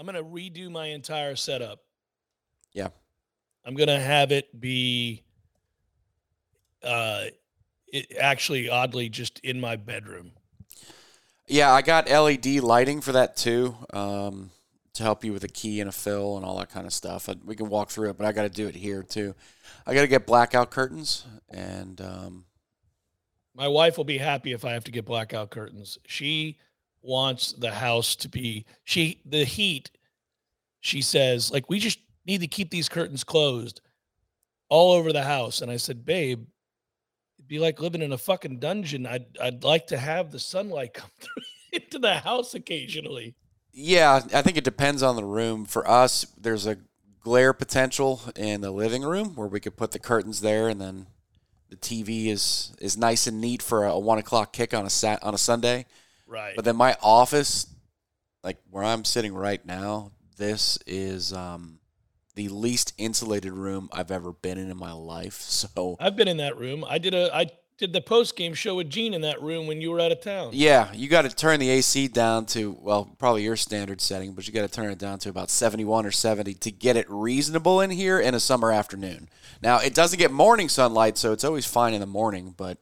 I'm gonna redo my entire setup. Yeah. I'm gonna have it be uh it actually oddly just in my bedroom. Yeah, I got LED lighting for that too, um, to help you with a key and a fill and all that kind of stuff. We can walk through it, but I got to do it here too. I got to get blackout curtains, and um, My wife will be happy if I have to get blackout curtains. She wants the house to be she the heat. She says like we just need to keep these curtains closed all over the house. And I said, babe, it'd be like living in a fucking dungeon. I'd I'd like to have the sunlight come through into the house occasionally. yeah, I think it depends on the room. For us, there's a glare potential in the living room where we could put the curtains there, and then the TV is is nice and neat for a, one o'clock kick on a sat on a Sunday. Right. But then my office, like where I'm sitting right now, this is um, the least insulated room I've ever been in in my life. So I've been in that room. I did a I did the post game show with Gene in that room when you were out of town. yeah, you got to turn the AC down to well, probably your standard setting, but you got to turn it down to about 71 or 70 to get it reasonable in here in a summer afternoon. Now it doesn't get morning sunlight, so it's always fine in the morning, but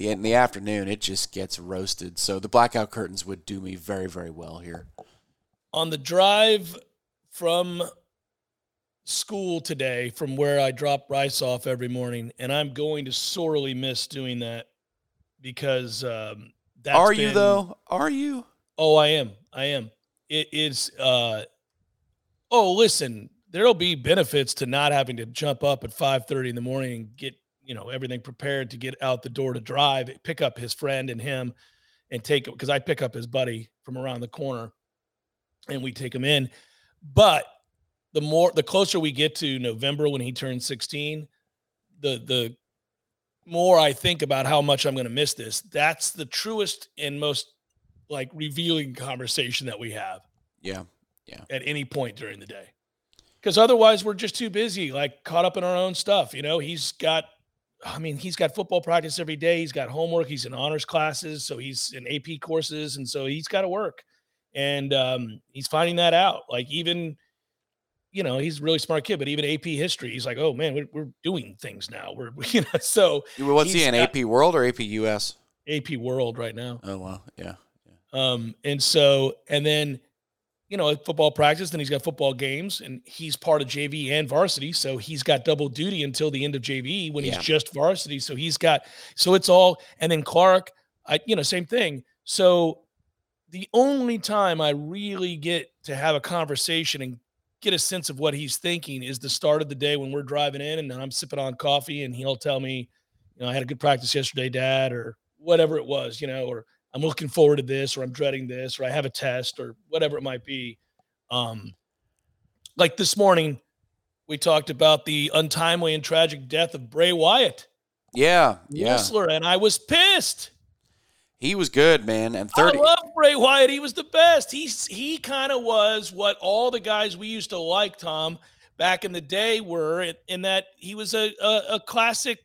the in the afternoon it just gets roasted. So the blackout curtains would do me very very well here. on the drive from school today from where I drop Bryce off every morning, and I'm going to sorely miss doing that because um, that's Are you been- though? Are you? Oh, I am. I am. It is. Uh, oh, listen, there'll be benefits to not having to jump up at five thirty in the morning and get you know everything prepared to get out the door to drive, pick up his friend and him, and take it because I pick up his buddy from around the corner, and we take him in. But the more, the closer we get to November when he turns sixteen, the the more I think about how much I'm going to miss this. That's the truest and most like revealing conversation that we have Yeah. Yeah. at any point during the day. Because otherwise, we're just too busy, like caught up in our own stuff. You know, he's got, I mean, he's got football practice every day. He's got homework. He's in honors classes. So he's in AP courses. And so he's got to work. And um, he's finding that out. Like, even, you know, he's a really smart kid, but even AP history, he's like, oh man, we're, we're doing things now. We're, you know, so What's he in got- AP World or AP US? AP world right now. Oh wow, yeah. Um, and so, and then, you know, football practice, then he's got football games, and he's part of JV and varsity, so he's got double duty until the end of JV when Yeah. he's just varsity. So he's got, so it's all, and then Clark, I, you know, same thing. So the only time I really get to have a conversation and get a sense of what he's thinking is the start of the day when we're driving in, and I'm sipping on coffee, and he'll tell me, you know, I had a good practice yesterday, Dad, or whatever it was, you know, or I'm looking forward to this, or I'm dreading this, or I have a test, or whatever it might be. Um, like this morning, we talked about the untimely and tragic death of Bray Wyatt, Yeah, yeah. wrestler, and I was pissed. He was good, man. And 30 I love Bray Wyatt. He was the best. He's he kind of was what all the guys we used to like, Tom, back in the day were, in, in that he was a, a a classic,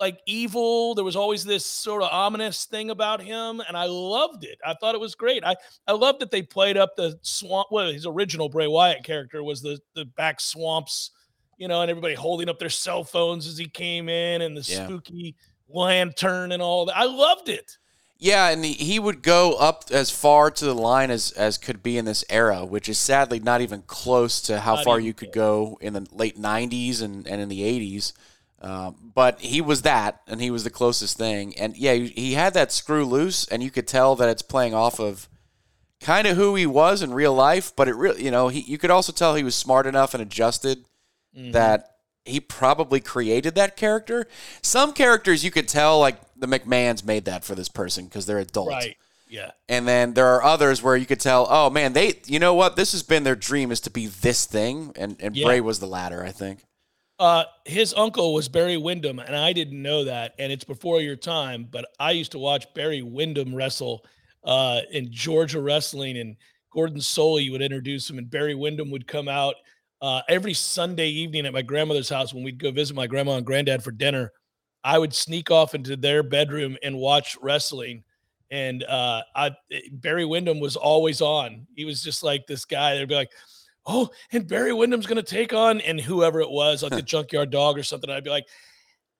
like evil. There was always this sort of ominous thing about him, and I loved it. I thought it was great. I I love that they played up the swamp. Well, his original Bray Wyatt character was the the back swamps, you know, and everybody holding up their cell phones as he came in, and the Yeah. spooky lantern and all that. I loved it. Yeah, and he, he would go up as far to the line as, as could be in this era, which is sadly not even close to how Not far you could go in the late 90s and, and in the 80s. Um, but he was that, and he was the closest thing. And yeah, he, had that screw loose, and you could tell that it's playing off of kind of who he was in real life. But it really, you know, he, you could also tell he was smart enough and adjusted Mhm. that he probably created that character. Some characters you could tell, like the McMahons made that for this person because they're adults. right. Yeah. And then there are others where you could tell, oh man, they, you know what, this has been their dream is to be this thing, and and Yeah. Bray was the latter, I think. Uh, his uncle was Barry Windham, and I didn't know that. And it's before your time, but I used to watch Barry Windham wrestle uh, in Georgia wrestling, and Gordon Solie would introduce him, and Barry Windham would come out uh, every Sunday evening at my grandmother's house when we'd go visit my grandma and granddad for dinner. I would sneak off into their bedroom and watch wrestling. And uh, I Barry Windham was always on. He was just like this guy. They'd be like, "Oh, and Barry Windham's going to take on," and whoever it was, like the Junkyard Dog or something. I'd be like,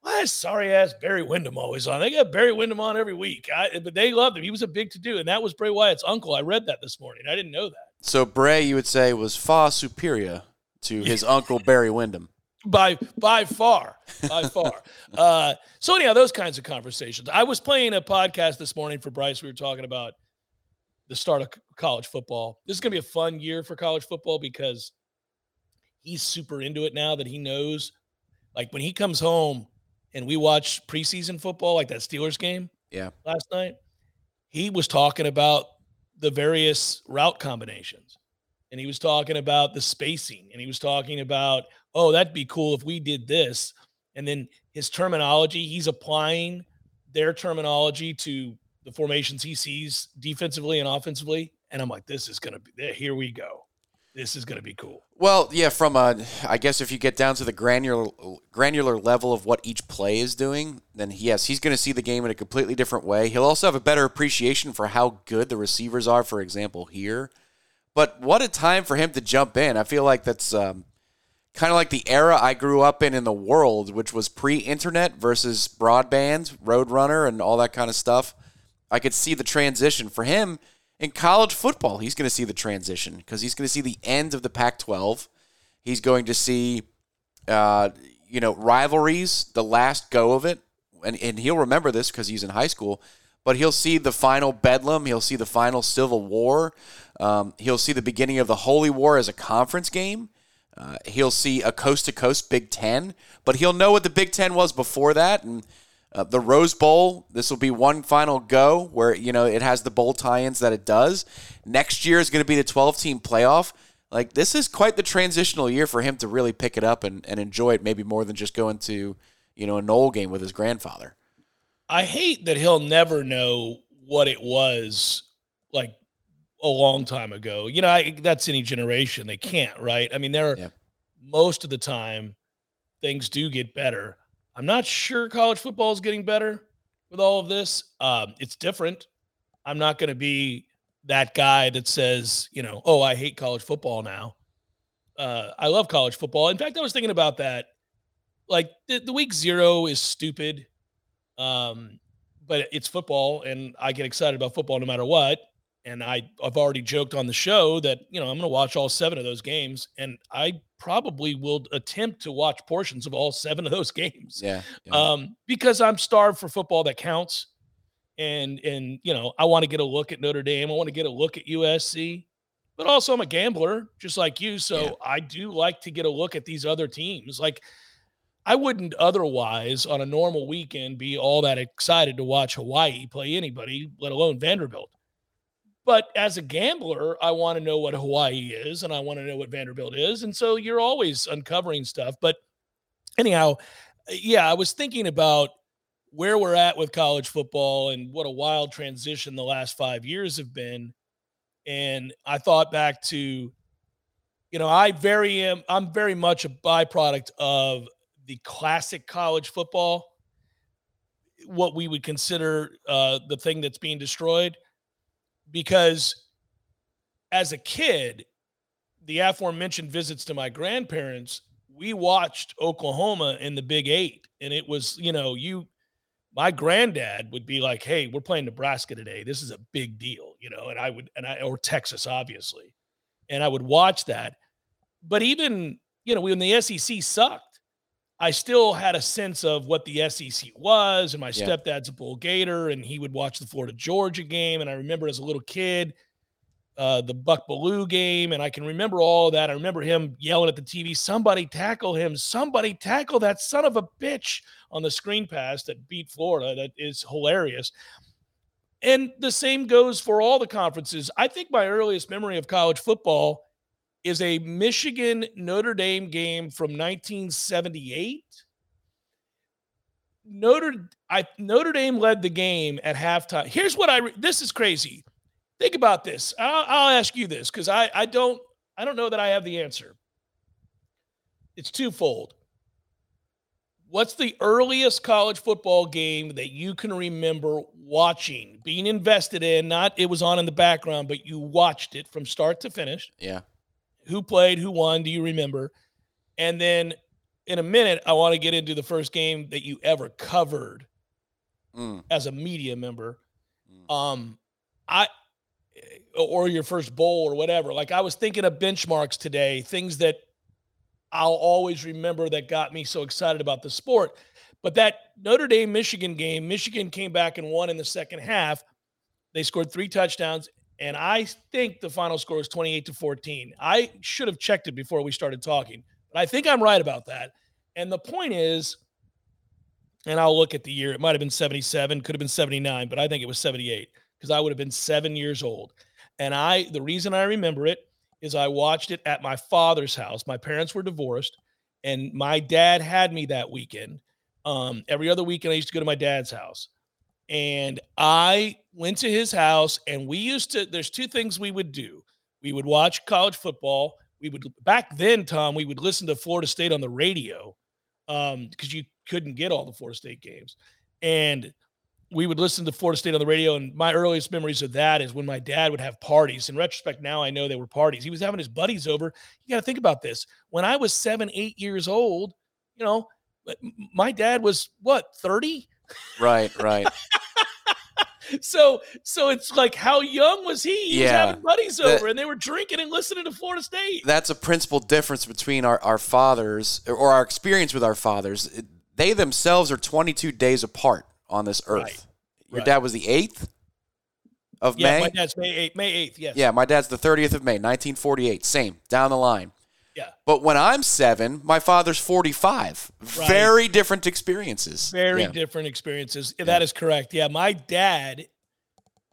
why is sorry ass Barry Windham always on? They got Barry Windham on every week. I, but they loved him. He was a big to do, and that was Bray Wyatt's uncle. I read that this morning. I didn't know that. So Bray, you would say, was far superior to his uncle Barry Windham. By by far, by far. uh, so anyhow, those kinds of conversations. I was playing a podcast this morning for Bryce. We were talking about the start of college football. This is going to be a fun year for college football because he's super into it now that he knows. Like when he comes home and we watch preseason football, like that Steelers game, yeah, last night, he was talking about the various route combinations, and he was talking about the spacing, and he was talking about oh, that'd be cool if we did this. And then his terminology, he's applying their terminology to the formations he sees defensively and offensively. And I'm like, this is to be, here we go. This is to be cool. Well, yeah, from a, I guess if you get down to the granular granular level of what each play is doing, then yes, he's to see the game in a completely different way. He'll also have a better appreciation for how good the receivers are, for example, here. But what a time for him to jump in. I feel like that's um, kind of like the era I grew up in in the world, which was pre-internet versus broadband, Roadrunner, and all that kind of stuff. I could see the transition for him in college football. He's going to see the transition because he's going to see the end of the Pac-12. He's going to see, uh, you know, rivalries, the last go of it, and and he'll remember this because he's in high school. But he'll see the final bedlam. He'll see the final civil war. Um, he'll see the beginning of the Holy War as a conference game. Uh, he'll see a coast to coast Big Ten, but he'll know what the Big Ten was before that. And uh, the Rose Bowl, this will be one final go where, you know, it has the bowl tie ins that it does. Next year is going to be the 12 team playoff. Like, this is quite the transitional year for him to really pick it up and, and enjoy it, maybe more than just going to, you know, a Nole game with his grandfather. I hate that he'll never know what it was like a long time ago. You know, I, that's any generation. They can't, right? I mean, there are yeah. most of the time things do get better. I'm not sure college football is getting better with all of this. Um, it's different. I'm not going to be that guy that says, you know, oh, I hate college football now. Uh, I love college football. In fact, I was thinking about that. Like the, the week zero is stupid, um, but it's football, and I get excited about football no matter what and I, I've already joked on the show that you know I'm going to watch all seven of those games, and I probably will attempt to watch portions of all seven of those games. Yeah, yeah. Um, because I'm starved for football that counts, and and you know I want to get a look at Notre Dame. I want to get a look at USC, but also I'm a gambler just like you, so yeah. I do like to get a look at these other teams. Like I wouldn't otherwise on a normal weekend be all that excited to watch Hawaii play anybody, let alone Vanderbilt. But as a gambler, I want to know what Hawaii is and I want to know what Vanderbilt is. And so you're always uncovering stuff. But anyhow, yeah, I was thinking about where we're at with college football and what a wild transition the last five years have been. And I thought back to, you know, I very am, I'm very much a byproduct of the classic college football, what we would consider uh, the thing that's being destroyed because as a kid, the aforementioned visits to my grandparents, we watched Oklahoma in the Big Eight, and it was, you know, you, my granddad would be like, "Hey, we're playing Nebraska today. This is a big deal," you know, and I would, and I or Texas, obviously, and I would watch that. But even, you know, when the SEC sucked, I still had a sense of what the SEC was, and my yeah. stepdad's a Bull Gator, and he would watch the Florida Georgia game. And I remember as a little kid, uh, the Buck Belue game, and I can remember all of that. I remember him yelling at the TV, "Somebody tackle him! Somebody tackle that son of a bitch!" on the screen pass that beat Florida. That is hilarious. And the same goes for all the conferences. I think my earliest memory of college football is a Michigan Notre Dame game from 1978. Notre I Notre Dame led the game at halftime. Here's what I this is crazy. Think about this. I'll, I'll ask you this because I I don't I don't know that I have the answer. It's twofold. What's the earliest college football game that you can remember watching, being invested in? Not it was on in the background, but you watched it from start to finish. Yeah. Who played? Who won? Do you remember? And then in a minute, I want to get into the first game that you ever covered Mm. as a media member. Mm. Um, I or your first bowl or whatever. Like I was thinking of benchmarks today, things that I'll always remember that got me so excited about the sport. But that Notre Dame Michigan game, Michigan came back and won in the second half. They scored three touchdowns, and I think the final score was 28 to 14. I should have checked it before we started talking, but I think I'm right about that. And the point is, and I'll look at the year, it might have been 77, could have been 79, but I think it was 78 because I would have been seven years old. And I, the reason I remember it is I watched it at my father's house. My parents were divorced, and my dad had me that weekend. Um, every other weekend, I used to go to my dad's house, and I went to his house, and we used to. There's two things we would do. We would watch college football. We would back then, Tom. We would listen to Florida State on the radio um, because you couldn't get all the Florida State games, and we would listen to Florida State on the radio. And my earliest memories of that is when my dad would have parties. In retrospect, now I know they were parties. He was having his buddies over. You got to think about this. When I was seven, eight years old, you know, my dad was what, 30? Right, right. so so it's like how young was he? He was having buddies That- over and they were drinking and listening to Florida State. That's a principal difference between our, our fathers or our experience with our fathers. They themselves are 22 days apart on this earth. Right, Your right. dad was the 8th of Yeah, May? my dad's May 8th, May 8th, yes. Yeah, my dad's the 30th of May, 1948. Same, down the line. Yeah. But when I'm seven, my father's 45. Right. Very different experiences. very Yeah. different experiences. That is correct. Yeah, my dad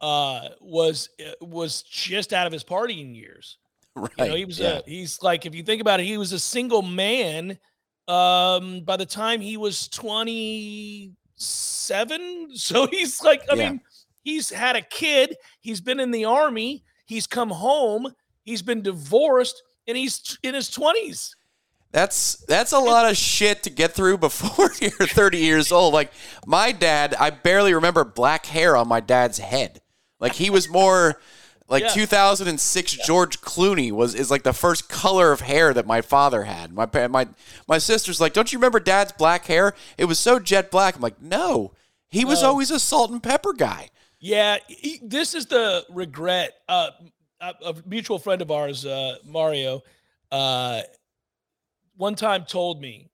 uh was uh, was just out of his partying years. Right. You know, he was yeah. a he's like if you think about it, he was a single man um by the time he was 27. So he's like I Yeah. mean, he's had a kid, he's been in the army, he's come home, he's been divorced and he's in his 20s. That's that's a lot of shit to get through before you're 30 years old. Like my dad, I barely remember black hair on my dad's head. Like he was more like Yeah. 2006 George Clooney was is like the first color of hair that my father had. My my my sister's like, "Don't you remember dad's black hair? It was so jet black." I'm like, "No. He was No. always a salt and pepper guy." Yeah, he, this is the regret. Uh, a, a mutual friend of ours, uh, Mario, uh, one time told me,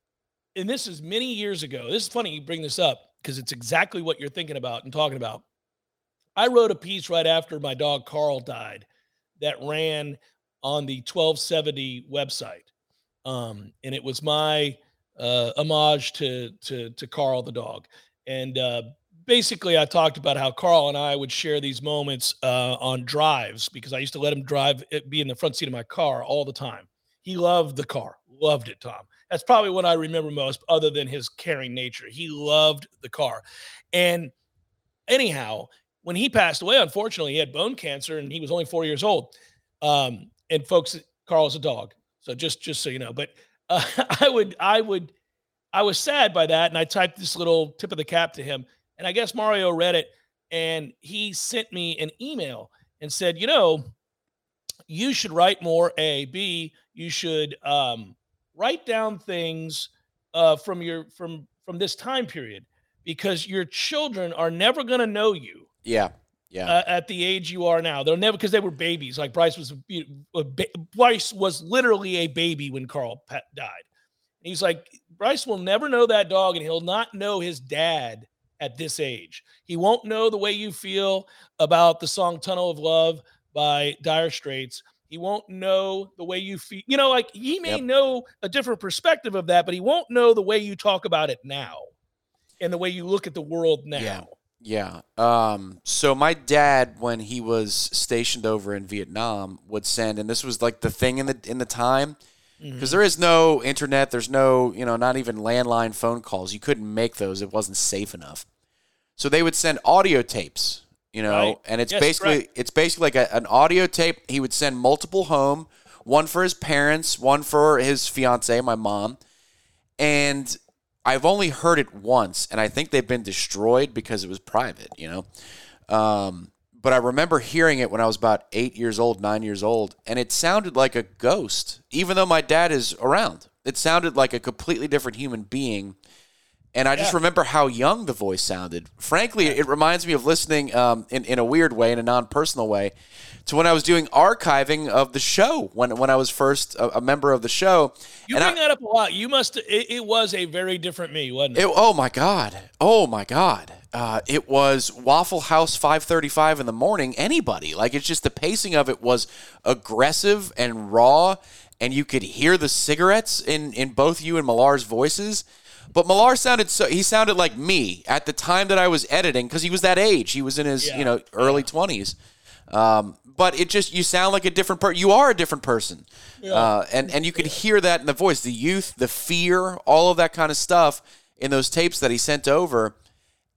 and this is many years ago. This is funny you bring this up because it's exactly what you're thinking about and talking about. I wrote a piece right after my dog Carl died that ran on the 1270 website, um, and it was my uh, homage to to to Carl the dog, and uh, basically I talked about how Carl and I would share these moments uh, on drives because I used to let him drive, it, be in the front seat of my car all the time. He loved the car, loved it, Tom. That's probably what I remember most, other than his caring nature. He loved the car, and anyhow, when he passed away, unfortunately, he had bone cancer and he was only four years old. Um, and folks, Carl is a dog, so just just so you know. But uh, I would I would I was sad by that, and I typed this little tip of the cap to him, and I guess Mario read it, and he sent me an email and said, you know, you should write more. A B, you should um, write down things uh, from your from from this time period because your children are never going to know you Yeah. Yeah. uh, at the age you are now. They'll never because they were babies. Like Bryce was, a, ba- Bryce was literally a baby when Carl died. And he's like, Bryce will never know that dog, and he'll not know his dad at this age. He won't know the way you feel about the song "Tunnel of Love" by Dire Straits. He won't know the way you feel. You know, like he may Yep. know a different perspective of that, but he won't know the way you talk about it now, and the way you look at the world now. Yeah. Yeah. Um, so my dad, when he was stationed over in Vietnam, would send, and this was like the thing in the in the time, because there is no internet, there's no, you know, not even landline phone calls. You couldn't make those; it wasn't safe enough. So they would send audio tapes, you know, Right. and it's Yes, basically correct. it's basically like a, an audio tape. He would send multiple home, one for his parents, one for his fiance, my mom, and I've only heard it once, and I think they've been destroyed because it was private, you know. Um, but I remember hearing it when I was about eight years old, nine years old, and it sounded like a ghost, even though my dad is around. It sounded like a completely different human being. And I just remember how young the voice sounded. Frankly, it reminds me of listening um, in, in a weird way, in a non personal way, to when I was doing archiving of the show when, when I was first a, a member of the show. You And I- bring that up a lot. You must. It, it was a very different me, wasn't it? It, oh my god! Oh my god! Uh, it was Waffle House 5:35 in the morning. Anybody like it's just the pacing of it was aggressive and raw, and you could hear the cigarettes in in both you and Millar's voices. But Millar sounded so he sounded like me at the time that I was editing because he was that age. He was in his Yeah. you know early 20s. Um, but it just you sound like a different person. You are a different person, uh, and and you could hear that in the voice, the youth, the fear, all of that kind of stuff in those tapes that he sent over,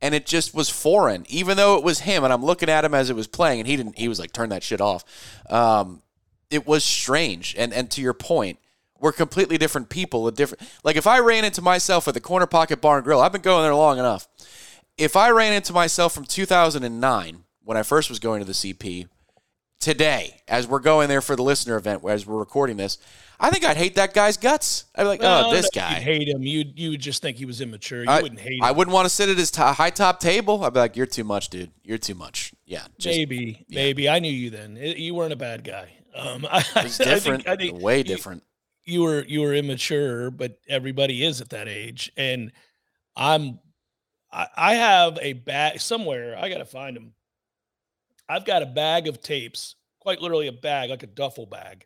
and it just was foreign, even though it was him. And I'm looking at him as it was playing, and he didn't. He was like, "Turn that shit off." Um, it was strange, and and to your point. We're completely different people. A different, like if I ran into myself at the Corner Pocket Bar and Grill, I've been going there long enough. If I ran into myself from 2009 when I first was going to the CP, today as we're going there for the listener event as we're recording this i think i'd hate that guy's guts i'd be like Well, oh this guy hate him. You you would just think he was immature. You I, wouldn't hate him. I wouldn't want to sit at his t- high top table i'd be like you're too much dude you're too much yeah just maybe, maybe. I knew you then. It- you weren't a bad guy. Um, I, it's I different think, I think way different you were you were immature, but everybody is at that age. And I'm I, I have a bag somewhere. I gotta find them. I've got a bag of tapes, quite literally a bag, like a duffel bag,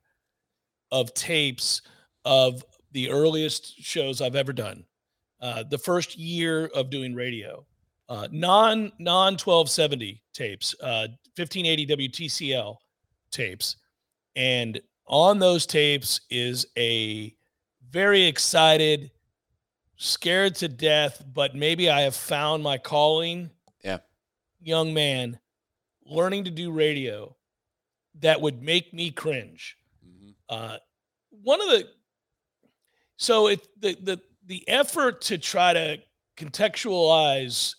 of tapes of the earliest shows I've ever done. Uh, the first year of doing radio, uh, non non twelve seventy tapes, uh, fifteen eighty WTCL tapes, and on those tapes is a very excited, scared to death, but maybe I have found my calling. Yeah. Young man learning to do radio that would make me cringe. Mhm. Uh, one of the so it the the the effort to try to contextualize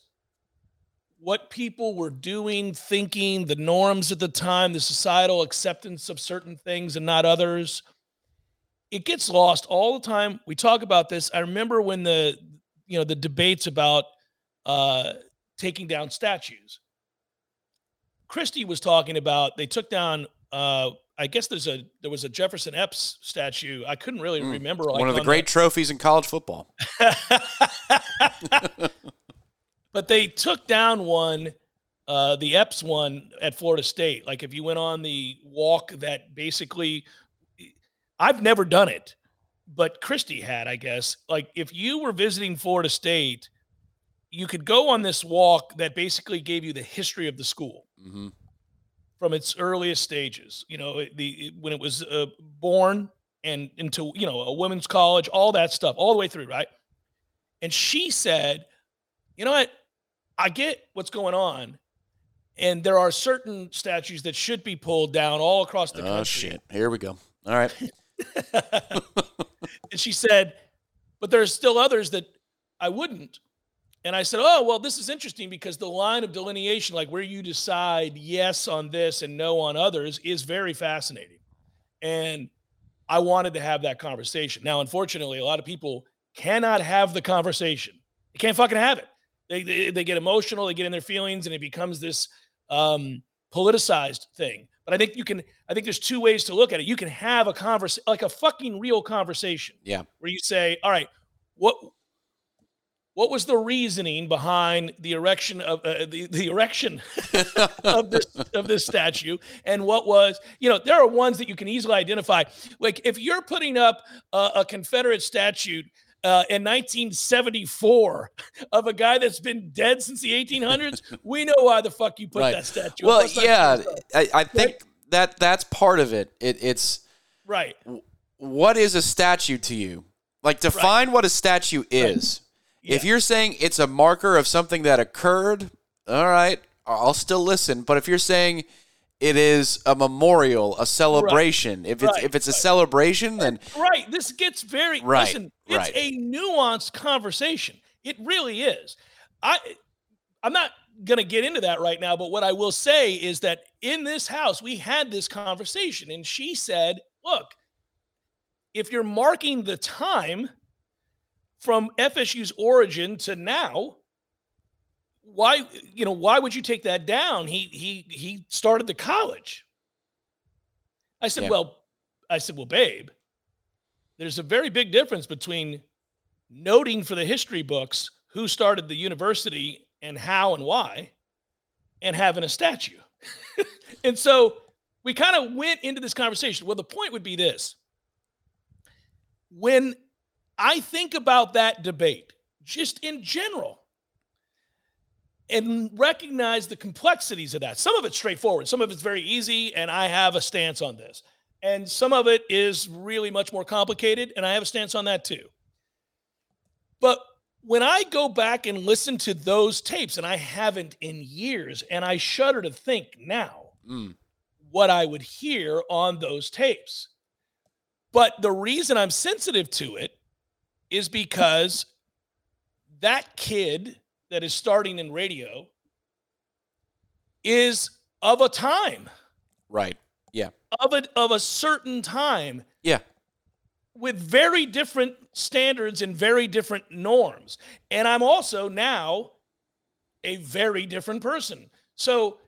what people were doing, thinking, the norms at the time, the societal acceptance of certain things and not others. It gets lost all the time. We talk about this. I remember when the you know the debates about uh, taking down statues. Christie was talking about they took down. Uh, I guess there's a there was a Jefferson Eppes statue. I couldn't really Mm. remember like, one of the on great trophies in college football but they took down one, uh, the Eppes one at Florida State. Like if you went on the walk that basically, I've never done it, but Christie had, I guess. Like if you were visiting Florida State, you could go on this walk that basically gave you the history of the school hmm from its earliest stages. You know, the when it was uh, born and into you know a women's college, all that stuff, all the way through, right? And she said, "You know what? I get what's going on, and there are certain statues that should be pulled down all across the oh, country." oh shit here we go all right and she said, but there's still others that I wouldn't. And I said, oh, well, this is interesting because the line of delineation, like where you decide yes on this and no on others, is very fascinating. And I wanted to have that conversation. Now, unfortunately, a lot of people cannot have the conversation. They can't fucking have it. They, they, they get emotional, they get in their feelings, and it becomes this um, politicized thing. But I think you can, I think there's two ways to look at it. You can have a conversation, like a fucking real conversation yeah where you say, "All right, what what was the reasoning behind the erection of uh, the the erection of this of this statue, and what was you know there are ones that you can easily identify. Like if you're putting up a, a Confederate statue." Uh, in 1974, of a guy that's been dead since the 1800s, we know why the fuck you put Right. that statue. well yeah. I, I think that that's part of it. it it's right. what is a statue to you? Like define what a statue is. If Yeah. you're saying it's a marker of something that occurred, all right, I'll still listen. But if you're saying it is a memorial, a celebration. If it's Right, if it's a right. celebration, then Right. This gets very Right, listen, it's right. a nuanced conversation. It really is. I I'm not gonna get into that right now, but what I will say is that in this house, we had this conversation, and she said, look, if you're marking the time from FSU's origin to now, why you know why would you take that down? He he he started the college. I said, Yeah. well, I said, well, babe, there's a very big difference between noting for the history books who started the university and how and why, and having a statue. and so we kind of went into this conversation. Well, the point would be this: when I think about that debate, just in general, and recognize the complexities of that. Some of it's straightforward, some of it's very easy, and I have a stance on this. And some of it is really much more complicated, and I have a stance on that too. But when I go back and listen to those tapes, and I haven't in years, and I shudder to think now mm, what I would hear on those tapes. But the reason I'm sensitive to it is because that kid that is starting in radio is of a time, right. Yeah. Of a of a certain time Yeah. with very different standards and very different norms. And I'm also now a very different person. So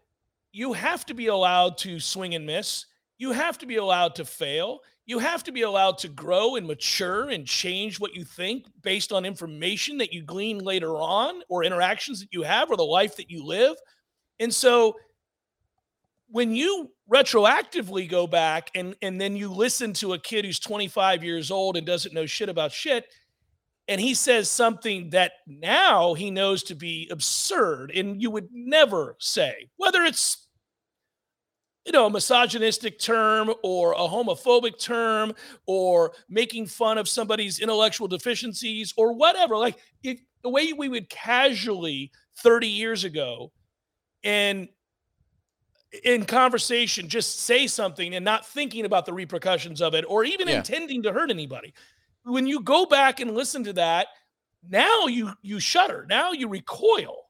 you have to be allowed to swing and miss. You have to be allowed to fail. You have to be allowed to grow and mature and change what you think based on information that you glean later on or interactions that you have or the life that you live. And so when you retroactively go back and and then you listen to a kid who's 25 years old and doesn't know shit about shit and he says something that now he knows to be absurd and you would never say whether it's you know a misogynistic term or a homophobic term or making fun of somebody's intellectual deficiencies or whatever. Like if the way we would casually 30 years ago and in conversation just say something and not thinking about the repercussions of it or even Yeah. intending to hurt anybody. When you go back and listen to that now you you shudder. Now you recoil.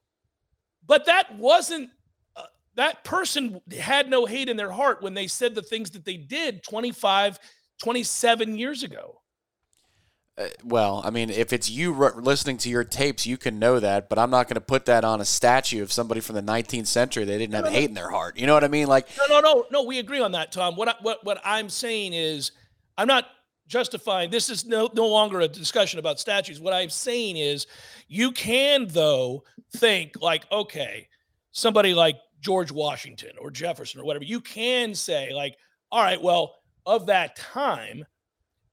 But that wasn't that person had no hate in their heart when they said the things that they did 25 27 years ago Uh, well, I mean, if it's you r- listening to your tapes, you can know that, but I'm not going to put that on a statue of somebody from the 19th century. They didn't have No, no, no. hate in their heart. You know what I mean? Like, No, no, no, no. We agree on that, Tom. What I, what what I'm saying is, I'm not justifying. This is no no longer a discussion about statues. What I'm saying is, you can though think like, okay, somebody like George Washington or Jefferson or whatever. You can say like, all right, well, of that time,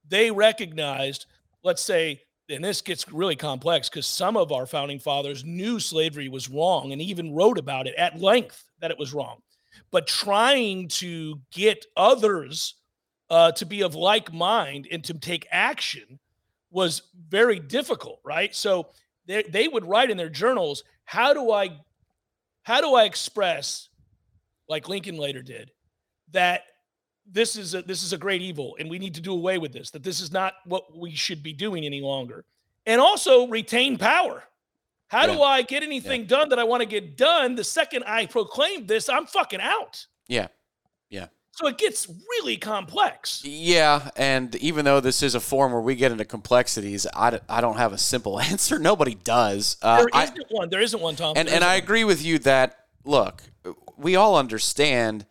they recognized, let's say. And this gets really complex because some of our founding fathers knew slavery was wrong and even wrote about it at length that it was wrong but trying to get others uh, to be of like mind and to take action was very difficult, right? So they, they would write in their journals, how do I how do I express, like Lincoln later did, that this is a this is a great evil and we need to do away with this, that this is not what we should be doing any longer. And also retain power. How do I get anything done that I want to get done? The second I proclaim this, I'm fucking out. Yeah yeah. So it gets really complex. Yeah, and even though this is a forum where we get into complexities, I, d- I don't have a simple answer. Nobody does. Uh, There I- not one. There isn't one, Tom. and There and I isn't agree with you that look, we all understand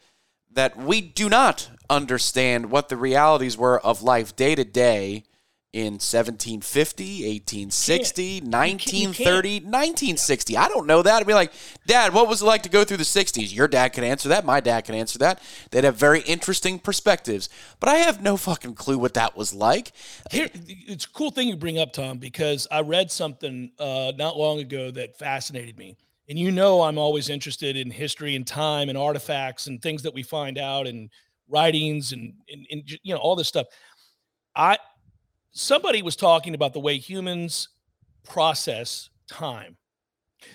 that we do not understand what the realities were of life day to day in 1750, 1860, 1930, 1960. I don't know that. I'd be like, Dad, what was it like to go through the 60s? Your dad could answer that. My dad could answer that. They'd have very interesting perspectives. But I have no fucking clue what that was like. Here, it's a cool thing you bring up, Tom, because I read something uh, not long ago that fascinated me. And you know, I'm always interested in history and time and artifacts and things that we find out and writings and, and, and you know all this stuff. I somebody was talking about the way humans process time.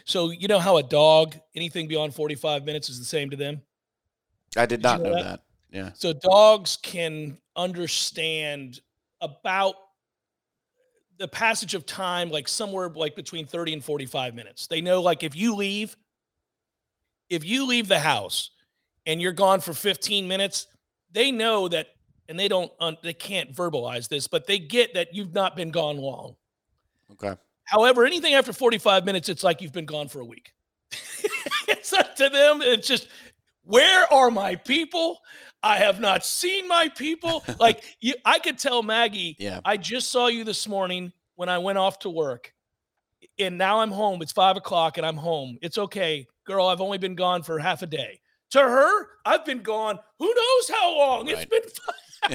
So you know how a dog, anything beyond 45 minutes is the same to them. I did Did not you know know that? that. Yeah. So dogs can understand about the passage of time, like somewhere like between 30 and 45 minutes. They know like if you leave, if you leave the house and you're gone for 15 minutes, they know that, and they don't, un, they can't verbalize this, but they get that you've not been gone long. Okay. However, anything after 45 minutes, it's like you've been gone for a week. it's up to them. It's just, where are my people? I have not seen my people. Like you, I could tell Maggie, Yeah. I just saw you this morning when I went off to work. And now I'm home. It's five o'clock and I'm home. It's okay. Girl, I've only been gone for half a day. To her, I've been gone who knows how long. it's been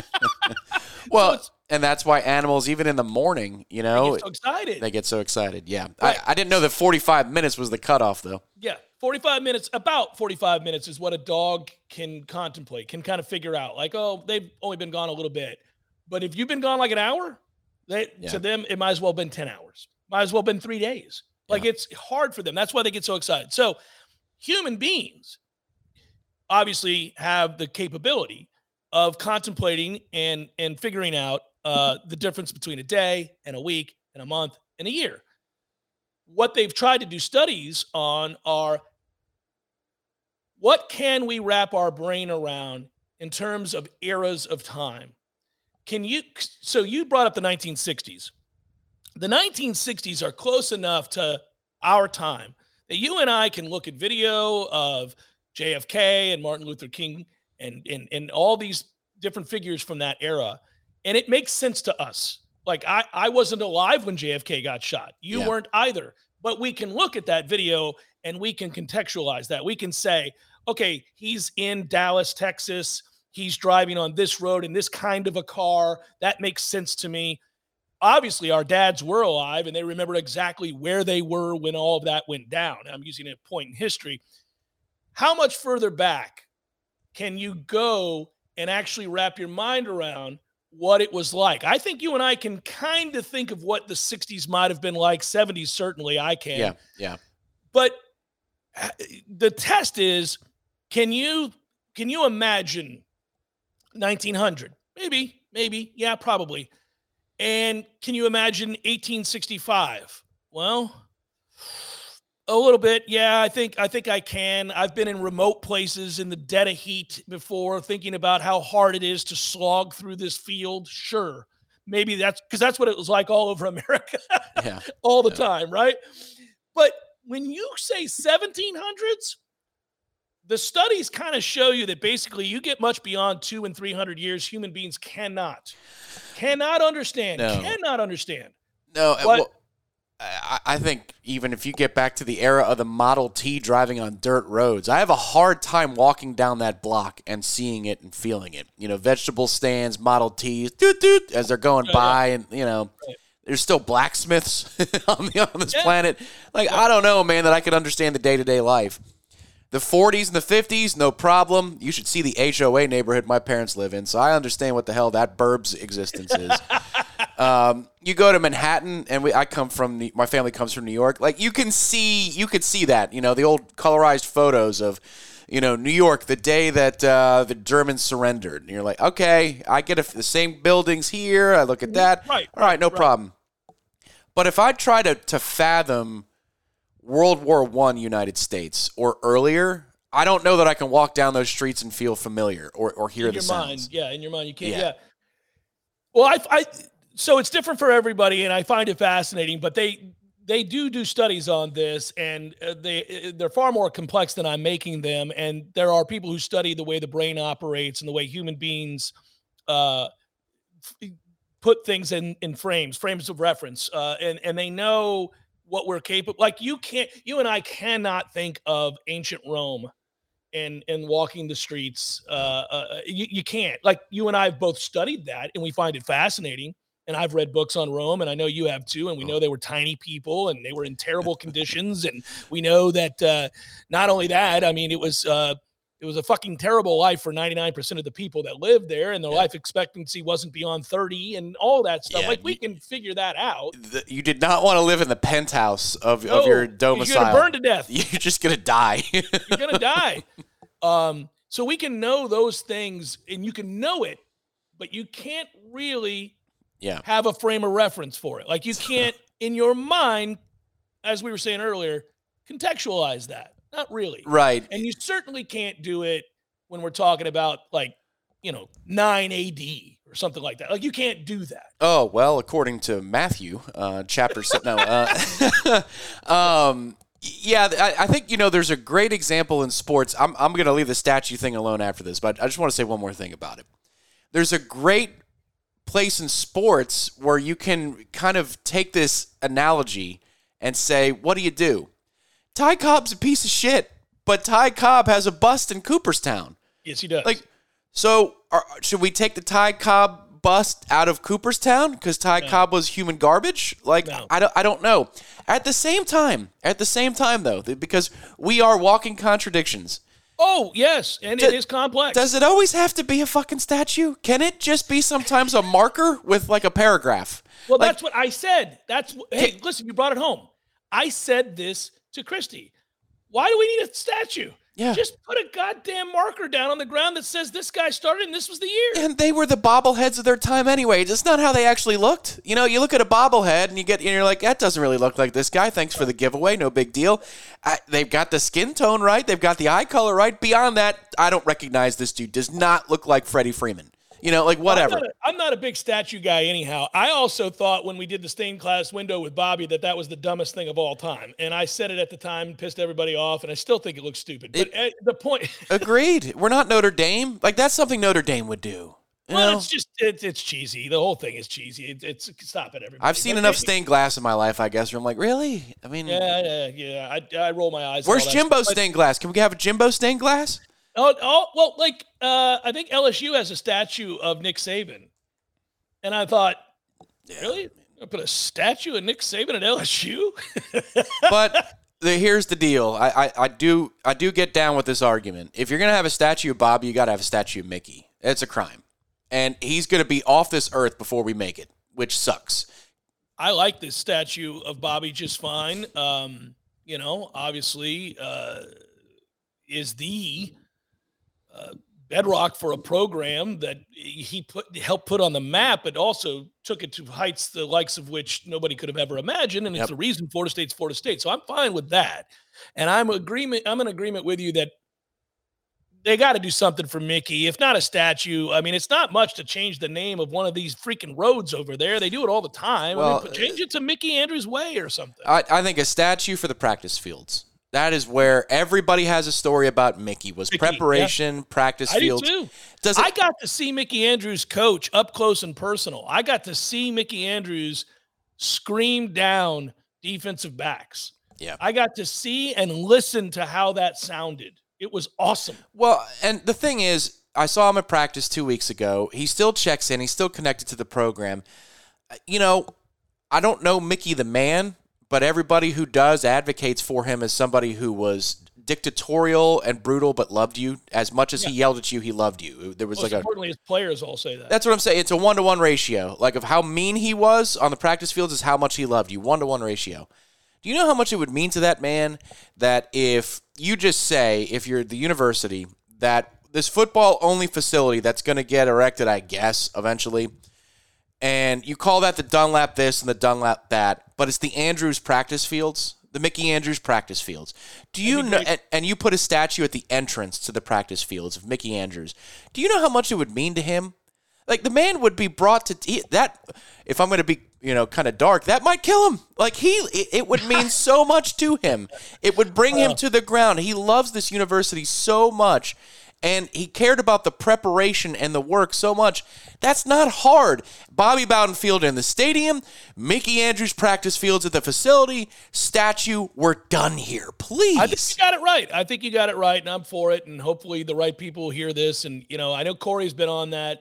Well, it's- and that's why animals, even in the morning, you know, get so excited. they get so excited. Yeah. Right. I, I didn't know that 45 minutes was the cutoff, though. Yeah, 45 minutes, about 45 minutes is what a dog can contemplate, can kind of figure out. Like, oh, they've only been gone a little bit. But if you've been gone like an hour, they, Yeah. to them, it might as well have been 10 hours. Might as well have been three days. Like, it's hard for them. That's why they get so excited. So, human beings obviously have the capability of contemplating and and figuring out uh, the difference between a day and a week and a month and a year. What they've tried to do studies on are what can we wrap our brain around in terms of eras of time? Can you so you brought up the 1960s. The 1960s are close enough to our time that you and I can look at video of JFK and Martin Luther King and and and all these different figures from that era and it makes sense to us. Like I I wasn't alive when JFK got shot. You Yeah. weren't either. But we can look at that video and we can contextualize that. We can say, okay, he's in Dallas, Texas. He's driving on this road in this kind of a car. That makes sense to me. Obviously, our dads were alive and they remember exactly where they were when all of that went down. I'm using a point in history. How much further back can you go and actually wrap your mind around what it was like? I think you and I can kind of think of what the 60s might have been like, 70s certainly I can. Yeah. Yeah. But uh, the test is can you can you imagine 1900? Maybe, maybe. Yeah, probably. And can you imagine 1865? Well, a little bit. Yeah, I think I think I can. I've been in remote places in the dead of heat before thinking about how hard it is to slog through this field. Sure. Maybe that's because that's what it was like all over America Yeah. all the Yeah. time, right? But when you say 1700s, the studies kind of show you that basically you get much beyond two and 300 years, human beings cannot, cannot understand, No. cannot understand. No, uh, What- well, I, I think even if you get back to the era of the Model T driving on dirt roads, I have a hard time walking down that block and seeing it and feeling it. You know, vegetable stands, Model Ts, doot doot, as they're going Yeah, yeah. by, and you know, Right. there's still blacksmiths on the on this Yeah. planet. Like I don't know, man, that I could understand the day to day life. The 40s and the 50s, no problem. You should see the HOA neighborhood my parents live in, so I understand what the hell that burb's existence is. um, you go to Manhattan, and we, I come from the, my family comes from New York. Like you can see, you could see that. You know, the old colorized photos of, you know, New York the day that uh, the Germans surrendered. And you're like, okay, I get a, the same buildings here. I look at that. Right, All right, no right. problem. But if I try to to fathom World War One United States or earlier, I don't know that I can walk down those streets and feel familiar or, or hear in the your sounds. mind, yeah, in your mind, you can't. Yeah. Yeah. Well, I, I, so it's different for everybody, and I find it fascinating. But they, they do do studies on this, and uh, they, uh, they're far more complex than I'm making them. And there are people who study the way the brain operates and the way human beings, uh, put things in in frames, frames of reference, uh, and and they know what we're capable. Like you can't, you and I cannot think of ancient Rome and and walking the streets. Uh, uh, you, you can't. Like you and I have both studied that, and we find it fascinating. And I've read books on Rome, and I know you have too. And we know they were tiny people, and they were in terrible conditions. And we know that uh, not only that, I mean, it was uh, it was a fucking terrible life for ninety nine percent of the people that lived there, and their Yeah. life expectancy wasn't beyond thirty, and all that stuff. Yeah, like we you- can figure that out. The- you did not want to live in the penthouse of, No, of your domicile. You're gonna burn to death. You're just gonna die. You're gonna die. Um, So we can know those things and you can know it, but you can't really Yeah. have a frame of reference for it. Like you can't in your mind, as we were saying earlier, contextualize that. Not really. Right. And you certainly can't do it when we're talking about like, you know, 9 AD or something like that. Like you can't do that. Oh well, according to Matthew, uh, chapter no, uh, um, yeah, I, I think you know there's a great example in sports. I'm I'm gonna leave the statue thing alone after this, but I just want to say one more thing about it. There's a great place in sports where you can kind of take this analogy and say, what do you do? Ty Cobb's a piece of shit, but Ty Cobb has a bust in Cooperstown. Yes, he does. Like, so are, should we take the Ty Cobb bust out of Cooperstown because Ty Cobb was human garbage? Like, No. I don't, I don't know. At the same time, at the same time though, because we are walking contradictions. Oh, yes, and Do- it is complex. Does it always have to be a fucking statue? Can it just be sometimes a marker with like a paragraph? Well, Like- that's what I said. That's hey, listen, you brought it home. I said this to Christy. Why do we need a statue? Yeah. Just put a goddamn marker down on the ground that says this guy started and this was the year. And they were the bobbleheads of their time anyway. It's not how they actually looked. You know, you look at a bobblehead and you get, and you're like, that doesn't really look like this guy. Thanks for the giveaway. No big deal. I, they've got the skin tone right. They've got the eye color right. Beyond that, I don't recognize this dude. Does not look like Freddie Freeman. You know, like whatever. I'm not, a, I'm not a big statue guy, anyhow. I also thought when we did the stained glass window with Bobby that that was the dumbest thing of all time, and I said it at the time, pissed everybody off, and I still think it looks stupid. But uh, the point, Agreed. We're not Notre Dame. Like that's something Notre Dame would do. You well, know? it's just it's it's cheesy. The whole thing is cheesy. It, it's stop it, everybody. I've seen But enough stained glass in my life, I guess, where I'm like, really? I mean, Yeah, yeah, yeah. I, I roll my eyes. where's Jimbo stuff. Stained glass? Can we have a Jimbo stained glass? Oh, oh, well, like uh, I think LSU has a statue of Nick Saban, and I thought, really, I put a statue of Nick Saban at LSU? but the, here's the deal. I, I, I do I do get down with this argument. If you're gonna have a statue of Bobby, you gotta have a statue of Mickey. It's a crime. And he's gonna be off this earth before we make it, which sucks. I like this statue of Bobby just fine. Um, you know, obviously, uh, is the uh, bedrock for a program that he put helped put on the map, but also took it to heights the likes of which nobody could have ever imagined. And Yep. it's the reason Florida State's Florida State. So I'm fine with that. And I'm agreement. I'm in agreement with you that they got to do something for Mickey. If not a statue, I mean, it's not much to change the name of one of these freaking roads over there. They do it all the time. I mean, change it to Mickey Andrews Way or something. I, I think a statue for the practice fields. That is where everybody has a story about Mickey. Was Mickey, yeah. preparation, practice I do. Does it, I got to see Mickey Andrews coach up close and personal. I got to see Mickey Andrews scream down defensive backs. Yeah. I got to see and listen to how that sounded. It was awesome. Well, and the thing is, I saw him at practice two weeks ago. He still checks in. He's still connected to the program. Uh, You know, I don't know Mickey the man, but everybody who does advocates for him as somebody who was dictatorial and brutal, but loved you as much as he yelled at you. He loved you. There was Most like a. importantly, his players all say that. That's what I'm saying. It's a one to one ratio. Like of how mean he was on the practice fields is how much he loved you. One to one ratio. Do you know how much it would mean to that man that if you just say, if you're the university, that this football only facility that's going to get erected, I guess, eventually, and you call that the Dunlap this and the Dunlap that, but it's the Andrews practice fields, the Mickey Andrews practice fields. Do you know? And, and you put a statue at the entrance to the practice fields of Mickey Andrews. Do you know how much it would mean to him? Like the man would be brought to he, that. If I'm going to be, you know, kind of dark, that might kill him. Like he, it, it would mean so much to him. It would bring him to the ground. He loves this university so much, and he cared about the preparation and the work so much. That's not hard. Bobby Bowden Field in the stadium, Mickey Andrews practice fields at the facility, statue. We're done here, please. I think you got it right. I think you got it right, and I'm for it. And hopefully, the right people hear this. And you know, I know Corey's been on that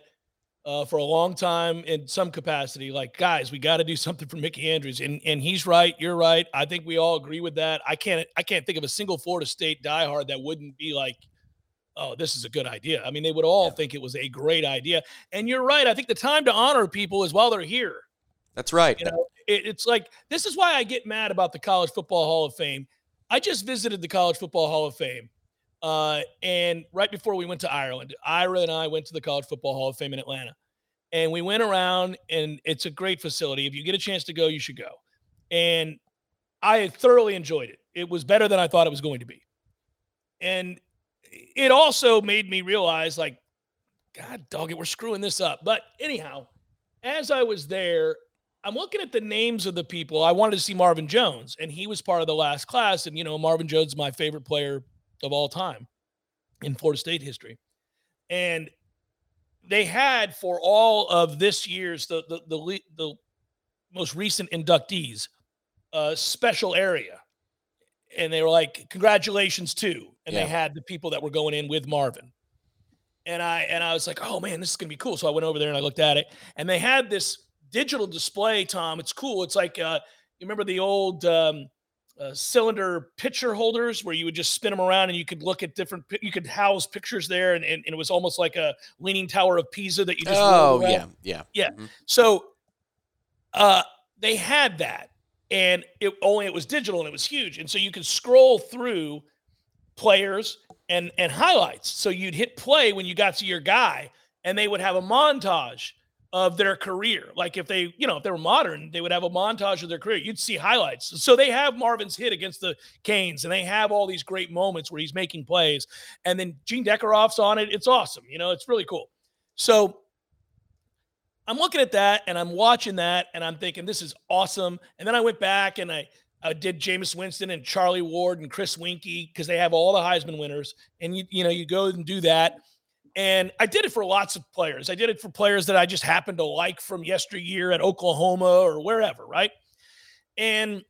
uh, for a long time in some capacity. Like, guys, we got to do something for Mickey Andrews, and and he's right. You're right. I think we all agree with that. I can't I can't think of a single Florida State diehard that wouldn't be like, oh, this is a good idea. I mean, they would all think it was a great idea. And you're right. I think the time to honor people is while they're here. That's right. You know, it, it's like this is why I get mad about the College Football Hall of Fame. I just visited the College Football Hall of Fame. Uh, and right before we went to Ireland, Ira and I went to the College Football Hall of Fame in Atlanta. And we went around, and it's a great facility. If you get a chance to go, you should go. And I thoroughly enjoyed it. It was better than I thought it was going to be. And it also made me realize, like, God dog it, we're screwing this up. But anyhow, as I was there, I'm looking at the names of the people. I wanted to see Marvin Jones, and he was part of the last class. And, you know, Marvin Jones is my favorite player of all time in Florida State history. And they had for all of this year's the the the, the most recent inductees a special area. And they were like, congratulations too. And yeah. they had the people that were going in with Marvin. And I and I was like, oh man, this is gonna be cool. So I went over there and I looked at it, and they had this digital display, Tom. It's cool. It's like uh, you remember the old um, uh, cylinder picture holders where you would just spin them around and you could look at different you could house pictures there and, and, and it was almost like a leaning tower of pisa that you just oh yeah yeah yeah mm-hmm. so uh they had that and it only it was digital and it was huge and so you could scroll through players and and highlights so you'd hit play when you got to your guy and they would have a montage of their career. Like if they, you know, if they were modern, they would have a montage of their career. You'd see highlights. So they have Marvin's hit against the Canes and they have all these great moments where he's making plays. And then Gene Deckerhoff's on it. It's awesome. You know, it's really cool. So I'm looking at that and I'm watching that and I'm thinking, this is awesome. And then I went back and I, I did Jameis Winston and Charlie Ward and Chris Weinke because they have all the Heisman winners. And you, you know, you go and do that. And I did it for lots of players. I did it for players that I just happened to like from yesteryear at Oklahoma or wherever, right? And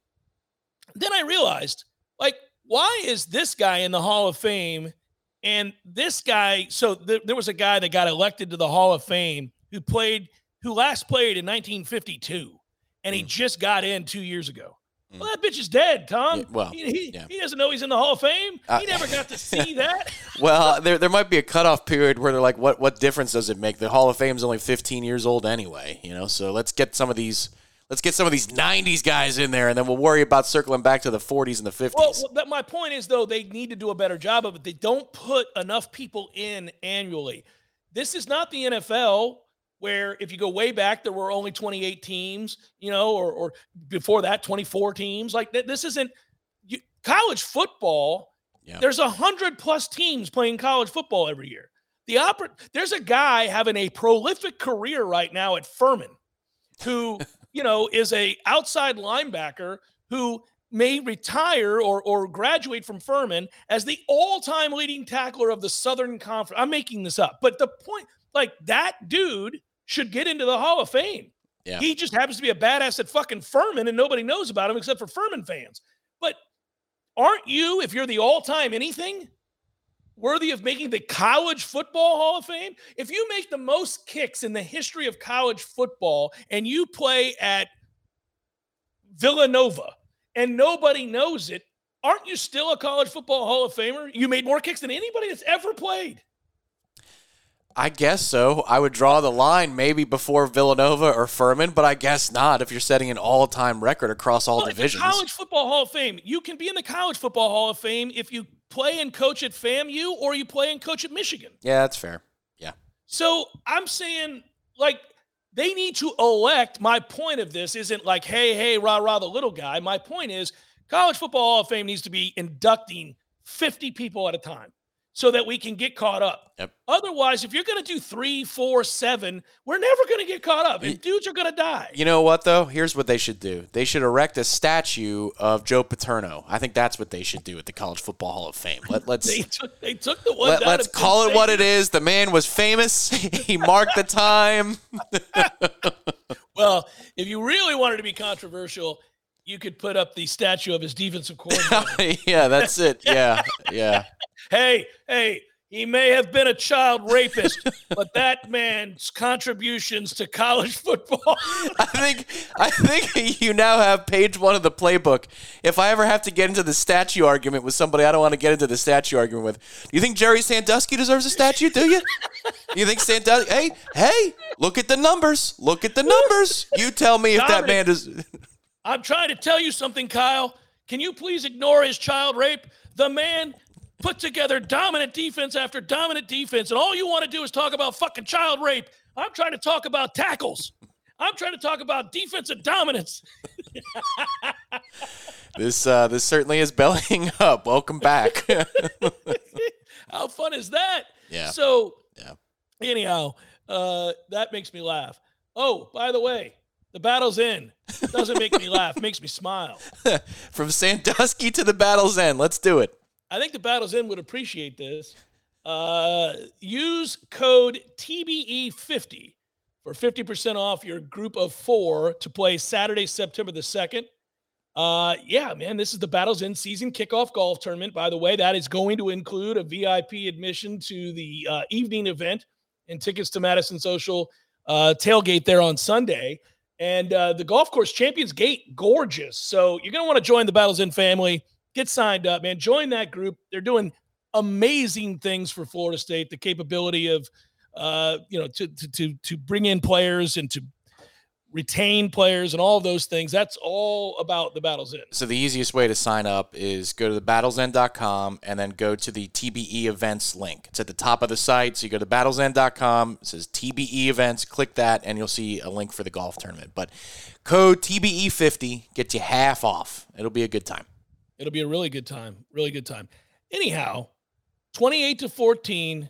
then I realized, like, why is this guy in the Hall of Fame? And this guy, so th- there was a guy that got elected to the Hall of Fame who played, who last played in 1952, and he mm. just got in two years ago. Well, that bitch is dead, Tom. Yeah, well, he, he, yeah. he, doesn't know he's in the Hall of Fame. Uh, he never got to see that. well, there there might be a cutoff period where they're like, what what difference does it make? The Hall of Fame's only 15 years old anyway, you know. So let's get some of these let's get some of these 90s guys in there, and then we'll worry about circling back to the 40s and the 50s. Well, well my point is though they need to do a better job of it. They don't put enough people in annually. This is not the NFL where if you go way back, there were only 28 teams, you know, or, or before that, 24 teams. Like this isn't you, college football. Yeah. There's a hundred plus teams playing college football every year. The opera, there's a guy having a prolific career right now at Furman, who you know is a outside linebacker who may retire or or graduate from Furman as the all-time leading tackler of the Southern Conference. I'm making this up, but the point, like that dude should get into the Hall of Fame. Yeah. He just happens to be a badass at fucking Furman and nobody knows about him except for Furman fans. But aren't you, if you're the all time anything, worthy of making the College Football Hall of Fame? If you make the most kicks in the history of college football and you play at Villanova and nobody knows it, aren't you still a College Football Hall of Famer? You made more kicks than anybody that's ever played. I guess so. I would draw the line maybe before Villanova or Furman, but I guess not if you're setting an all-time record across all well, divisions. College Football Hall of Fame. You can be in the College Football Hall of Fame if you play and coach at FAMU or you play and coach at Michigan. Yeah, that's fair. Yeah. So I'm saying, like, they need to elect. My point of this isn't like, hey, hey, rah, rah, the little guy. My point is, College Football Hall of Fame needs to be inducting 50 people at a time so that we can get caught up. Yep. Otherwise, if you're going to do three, four, seven, we're never going to get caught up, and dudes are going to die. You know what though? Here's what they should do. They should erect a statue of Joe Paterno. I think that's what they should do at the College Football Hall of Fame. Let, us they, took, they took the one. Let, us call it what it is. The man was famous. he marked the time. well, if you really wanted to be controversial, you could put up the statue of his defensive coordinator. yeah, that's it. Yeah, yeah hey, hey, he may have been a child rapist, but that man's contributions to college football. I think I think you now have page one of the playbook. If I ever have to get into the statue argument with somebody I don't want to get into the statue argument with, do you think Jerry Sandusky deserves a statue? Do you? you think Sandusky? Hey, hey, look at the numbers. Look at the numbers. You tell me if Dominic, that man is. I'm trying to tell you something, Kyle. Can you please ignore his child rape? The man put together dominant defense after dominant defense, and all you want to do is talk about fucking child rape. I'm trying to talk about tackles. I'm trying to talk about defensive dominance. this uh, this certainly is bellying up. Welcome back. How fun is that? Yeah. So Yeah. anyhow, uh, that makes me laugh. Oh, by the way, the Battle's End. Doesn't make me laugh, makes me smile. From Sandusky to the Battle's End. Let's do it. I think the Battle's End would appreciate this. Uh, use code TBE50 for 50% off your group of four to play Saturday, September the 2nd. Uh, yeah, man, this is the Battle's End season kickoff golf tournament. By the way, that is going to include a VIP admission to the uh, evening event and tickets to Madison Social uh, tailgate there on Sunday. And uh, the golf course Champions Gate, gorgeous. So you're going to want to join the Battle's End family. Get signed up, man. Join that group. They're doing amazing things for Florida State. The capability of, uh, you know, to to to to bring in players and to retain players and all those things. That's all about the Battle's End. So the easiest way to sign up is go to the battlesend.com and then go to the TBE events link. It's at the top of the site. So you go to battlesend.com, it says TBE events, click that and you'll see a link for the golf tournament. But code TBE50 gets you half off. It'll be a good time. It'll be a really good time. Really good time. Anyhow, 28 to 14,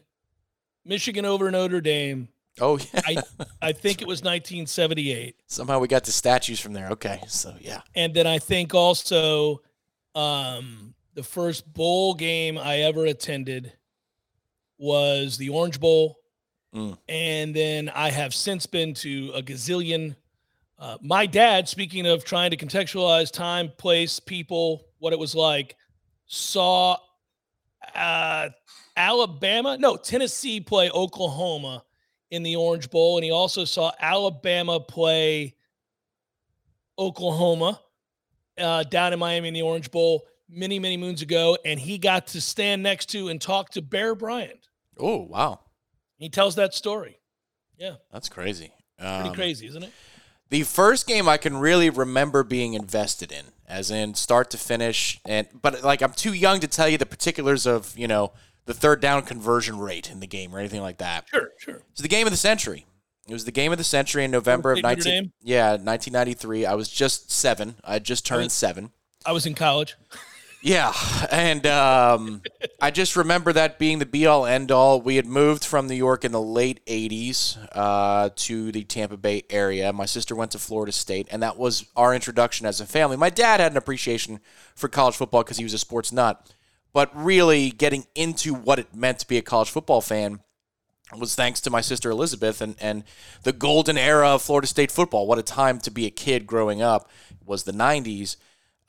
Michigan over Notre Dame. Oh yeah. I I think it was 1978. Somehow we got the statues from there. Okay. So yeah. And then I think also um the first bowl game I ever attended was the Orange Bowl. Mm. And then I have since been to a gazillion. Uh, my dad, speaking of trying to contextualize time, place, people, what it was like, saw uh, Alabama, no, Tennessee play Oklahoma in the Orange Bowl. And he also saw Alabama play Oklahoma uh, down in Miami in the Orange Bowl many, many moons ago. And he got to stand next to and talk to Bear Bryant. Oh wow. He tells that story. Yeah. That's crazy. Pretty Um, crazy, isn't it? The first game I can really remember being invested in, as in start to finish, and but like I'm too young to tell you the particulars of you know the third down conversion rate in the game or anything like that. Sure, sure. It's the game of the century. It was the game of the century in November of State Notre 19 yeah 1993. I was just seven. I had just turned was- seven. I was in college. Yeah, and um, I just remember that being the be all end all. We had moved from New York in the late '80s uh, to the Tampa Bay area. My sister went to Florida State, and that was our introduction as a family. My dad had an appreciation for college football because he was a sports nut, but really getting into what it meant to be a college football fan was thanks to my sister Elizabeth and, and the golden era of Florida State football. What a time to be a kid growing up was the 90s.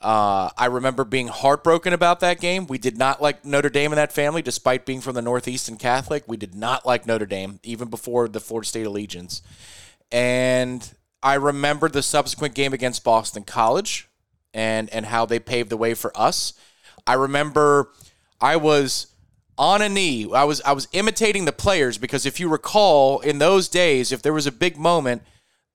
Uh, I remember being heartbroken about that game. We did not like Notre Dame in that family, despite being from the Northeast and Catholic. We did not like Notre Dame, even before the Florida State allegiance. And I remember the subsequent game against Boston College and, and how they paved the way for us. I remember I was on a knee. I was I was imitating the players because if you recall, in those days, if there was a big moment,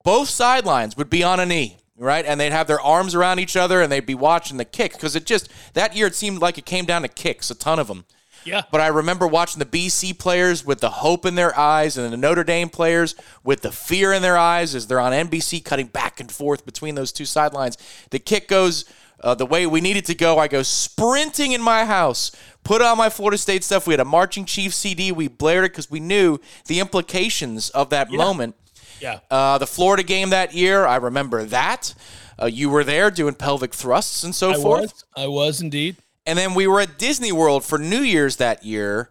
both sidelines would be on a knee, right? And they'd have their arms around each other and they'd be watching the kick because it just that year it seemed like it came down to kicks, a ton of them. Yeah. But I remember watching the BC players with the hope in their eyes and the Notre Dame players with the fear in their eyes as they're on NBC cutting back and forth between those two sidelines. The kick goes uh, the way we needed to go. I go sprinting in my house, put on my Florida State stuff. We had a Marching Chief CD. We blared it because we knew the implications of that moment. Yeah. Uh, the Florida game that year, I remember that. Uh, you were there doing pelvic thrusts and so I forth. was. I was indeed. And then we were at Disney World for New Year's that year.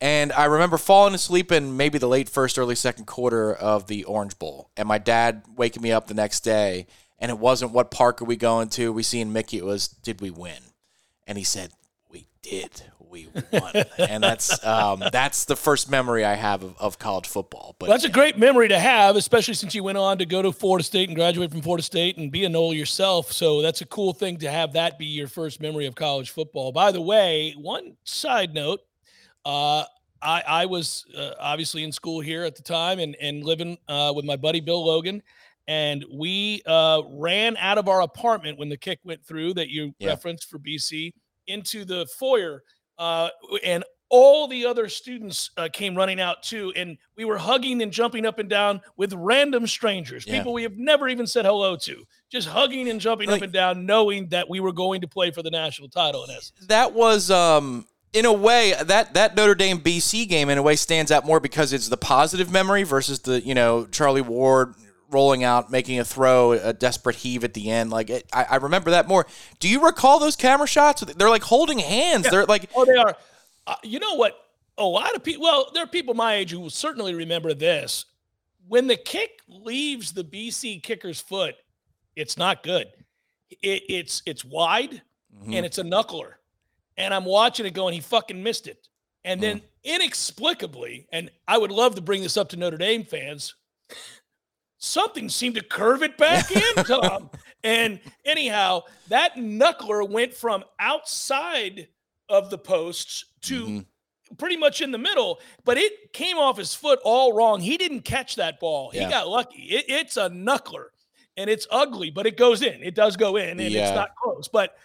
And I remember falling asleep in maybe the late first, early second quarter of the Orange Bowl. And my dad waking me up the next day. And it wasn't what park are we going to? We seen Mickey. It was, did we win? And he said, we did. We won. and that's um, that's the first memory I have of, of college football. But Well, that's a great memory to have, especially since you went on to go to Florida State and graduate from Florida State and be a Nole yourself. So that's a cool thing to have that be your first memory of college football. By the way, one side note, uh, I, I was uh, obviously in school here at the time and, and living uh, with my buddy Bill Logan. And we uh, ran out of our apartment when the kick went through that you Yeah. referenced for BC into the foyer uh, and all the other students uh, came running out too, and we were hugging and jumping up and down with random strangers, Yeah. people we have never even said hello to, just hugging and jumping Like- up and down, knowing that we were going to play for the national title. In essence, that was um in a way that that Notre Dame BC game in a way stands out more because it's the positive memory versus the you know Charlie Ward rolling out making a throw a desperate heave at the end like it, I, I remember that more do you recall those camera shots they're like holding hands they're like oh, they are. Uh, you know what? A lot of people. Well, there are people my age who will certainly remember this. When the kick leaves the BC kicker's foot, it's not good. It, it's it's wide. Mhm. and it's a knuckler. And I'm watching it going, he fucking missed it. And then Mm. inexplicably, and I would love to bring this up to Notre Dame fans, something seemed to curve it back in, Tom. And anyhow, that knuckler went from outside of the posts to Mhm. pretty much in the middle, but it came off his foot all wrong. He didn't catch that ball. Yeah. He got lucky. It, it's a knuckler and it's ugly, but it goes in. It does go in and Yeah. it's not close. But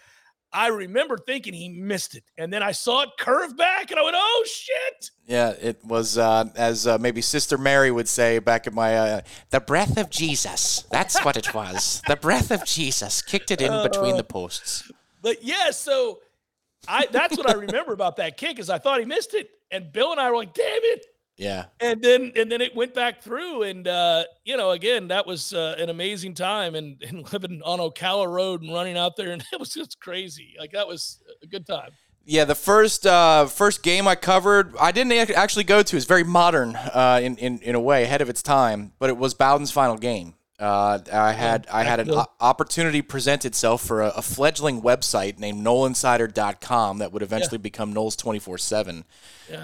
I remember thinking he missed it. And then I saw it curve back and I went, oh shit. yeah it was uh, as uh, maybe Sister Mary would say back in my uh, the breath of Jesus that's what it was the breath of Jesus kicked it in between the posts But yeah, so I that's what I remember about that kick is I thought he missed it. And Bill and I were like, damn it. Yeah and then and then it went back through and uh you know again that was uh, an amazing time and, and living on ocala road and running out there and it was just crazy like that was a good time Yeah, the first uh, first game I covered, I didn't actually go to. It's very modern uh, in, in in a way, ahead of its time. But it was Bowden's final game. Uh, I had I had an o- opportunity present itself for a, a fledgling website named NolanCider.com that would eventually become Noles twenty four seven.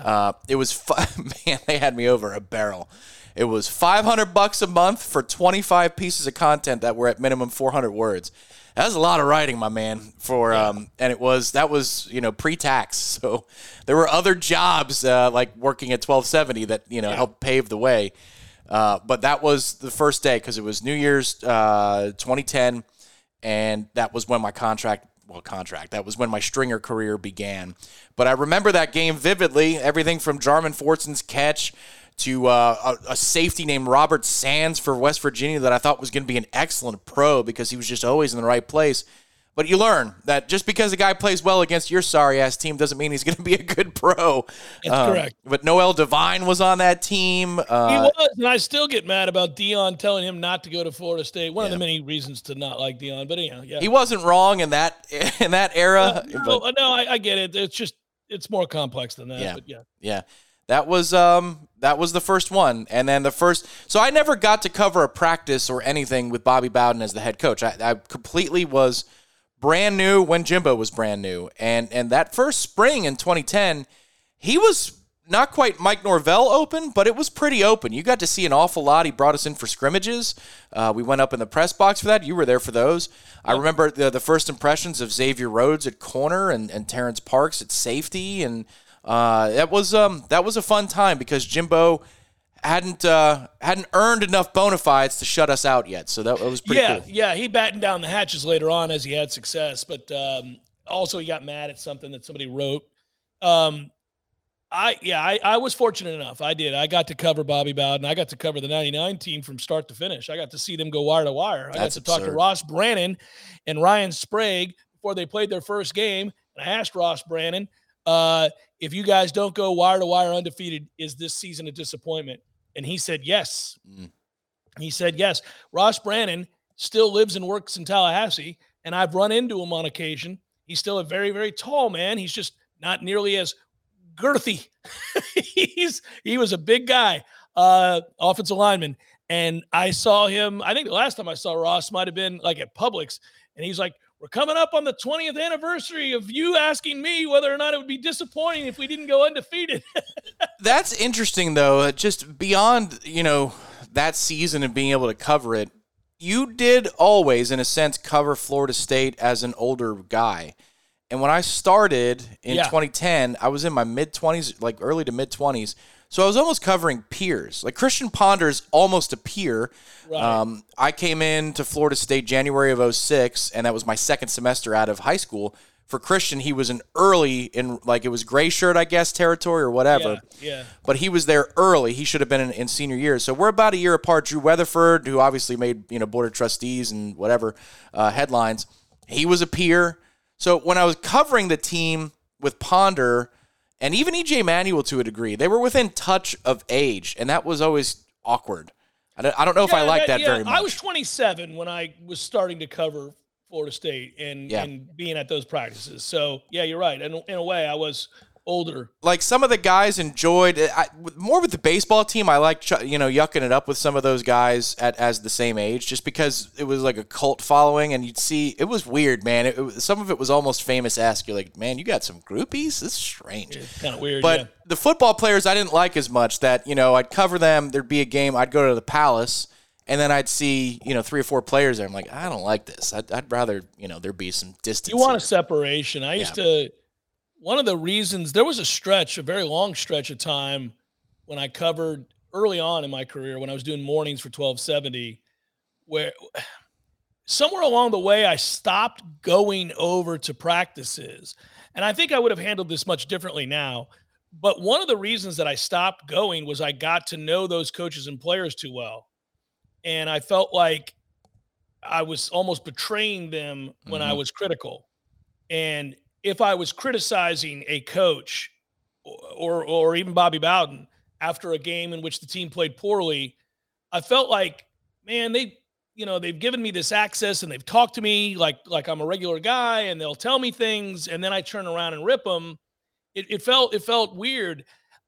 Uh, it was man, they had me over a barrel. It was five hundred bucks a month for twenty five pieces of content that were at minimum four hundred words. That was a lot of writing, my man. For um, and it was that was you know pre tax, so there were other jobs uh, like working at twelve seventy that you know helped pave the way. Uh, but that was the first day because it was New Year's uh, 2010, and that was when my contract, well, contract, that was when my stringer career began. But I remember that game vividly. Everything from Jarmon Fortson's catch to uh, a, a safety named Robert Sands for West Virginia that I thought was going to be an excellent pro because he was just always in the right place. But you learn that just because a guy plays well against your sorry ass team doesn't mean he's going to be a good pro. That's correct. But Noel Devine was on that team. he Uh, was and i still get mad about Deion telling him not to go to florida state one of the many reasons to not like Deion but anyhow yeah he wasn't wrong in that in that era. no, but- no I, I get it it's just it's more complex than that Yeah. but yeah Yeah. That was um that was the first one. And then the first so I never got to cover a practice or anything with Bobby Bowden as the head coach. I, I completely was brand new when Jimbo was brand new. And and that first spring in 2010, he was not quite Mike Norvell open, but it was pretty open. You got to see an awful lot. He brought us in for scrimmages. Uh, we went up in the press box for that. You were there for those. I remember the, the first impressions of Xavier Rhodes at corner and, and Terrence Parks at safety, and uh, that was um, that was a fun time because Jimbo hadn't uh, hadn't earned enough bona fides to shut us out yet. So that, was pretty yeah, cool. yeah. He battened down the hatches later on as he had success, but um, also he got mad at something that somebody wrote. Um, I yeah, I, I was fortunate enough. I did. I got to cover Bobby Bowden. I got to cover the '99 team from start to finish. I got to see them go wire to wire. I That's got to talk to. Ross Brannon and Ryan Sprague before they played their first game. And I asked Ross Brannon, uh, if you guys don't go wire to wire undefeated, is this season a disappointment? And he said yes. Mm. He said yes. Ross Brannon still lives and works in Tallahassee, and I've run into him on occasion. He's still a very, very tall man. He's just not nearly as girthy. He's he was a big guy, uh, offensive lineman. And I saw him, I think the last time I saw Ross might have been like at Publix, and he's like, We're coming up on the 20th anniversary of you asking me whether or not it would be disappointing if we didn't go undefeated. That's interesting though. Just beyond you know that season and being able to cover it, you did always, in a sense, cover Florida State as an older guy. And when I started in Yeah. 2010, I was in my mid 20s, like early to mid 20s. So I was almost covering peers. Like Christian Ponder's almost a peer. Right. Um, I came in to Florida State January of 06, and that was my second semester out of high school. For Christian, he was an early in like it was gray shirt, I guess, territory or whatever. Yeah, yeah. But he was there early. He should have been in, in senior year. So we're about a year apart. Drew Weatherford, who obviously made you know board of trustees and whatever uh, headlines, he was a peer. So when I was covering the team with Ponder and even EJ Manuel to a degree, they were within touch of age, and that was always awkward. I don't, I don't know if I like that yeah, very much. I was 27 when I was starting to cover Florida State and Yeah. and being at those practices. So yeah, you're right. And in a way, I was older. like some of the guys enjoyed I, more with the baseball team. I like you know yucking it up with some of those guys at as the same age, just because it was like a cult following, and you'd see it was weird, man. It, it some of it was almost famous esque. You're like, man, you got some groupies. This is strange. Kind of weird. But yeah. the football players I didn't like as much. That you know I'd cover them. There'd be a game. I'd go to the Palace. And then I'd see, you know, three or four players there. I'm like, I don't like this. I'd, I'd rather, you know, there be some distance. You want here. a separation. I used to one of the reasons there was a stretch, a very long stretch of time when I covered early on in my career when I was doing mornings for 1270 where somewhere along the way I stopped going over to practices. And I think I would have handled this much differently now. But one of the reasons that I stopped going was I got to know those coaches and players too well. And I felt like I was almost betraying them when I Mhm. was critical. And if I was criticizing a coach or, or even Bobby Bowden after a game in which the team played poorly, I felt like, man, they you know they've given me this access and they've talked to me like like I'm a regular guy and they'll tell me things and then I turn around and rip them. It, it felt it felt weird.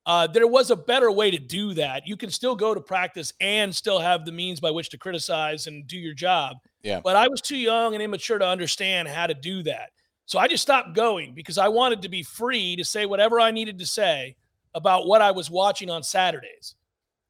Uh, there was a better way to do that. You can still go to practice and still have the means by which to criticize and do your job. Yeah. But I was too young and immature to understand how to do that. So I just stopped going because I wanted to be free to say whatever I needed to say about what I was watching on Saturdays.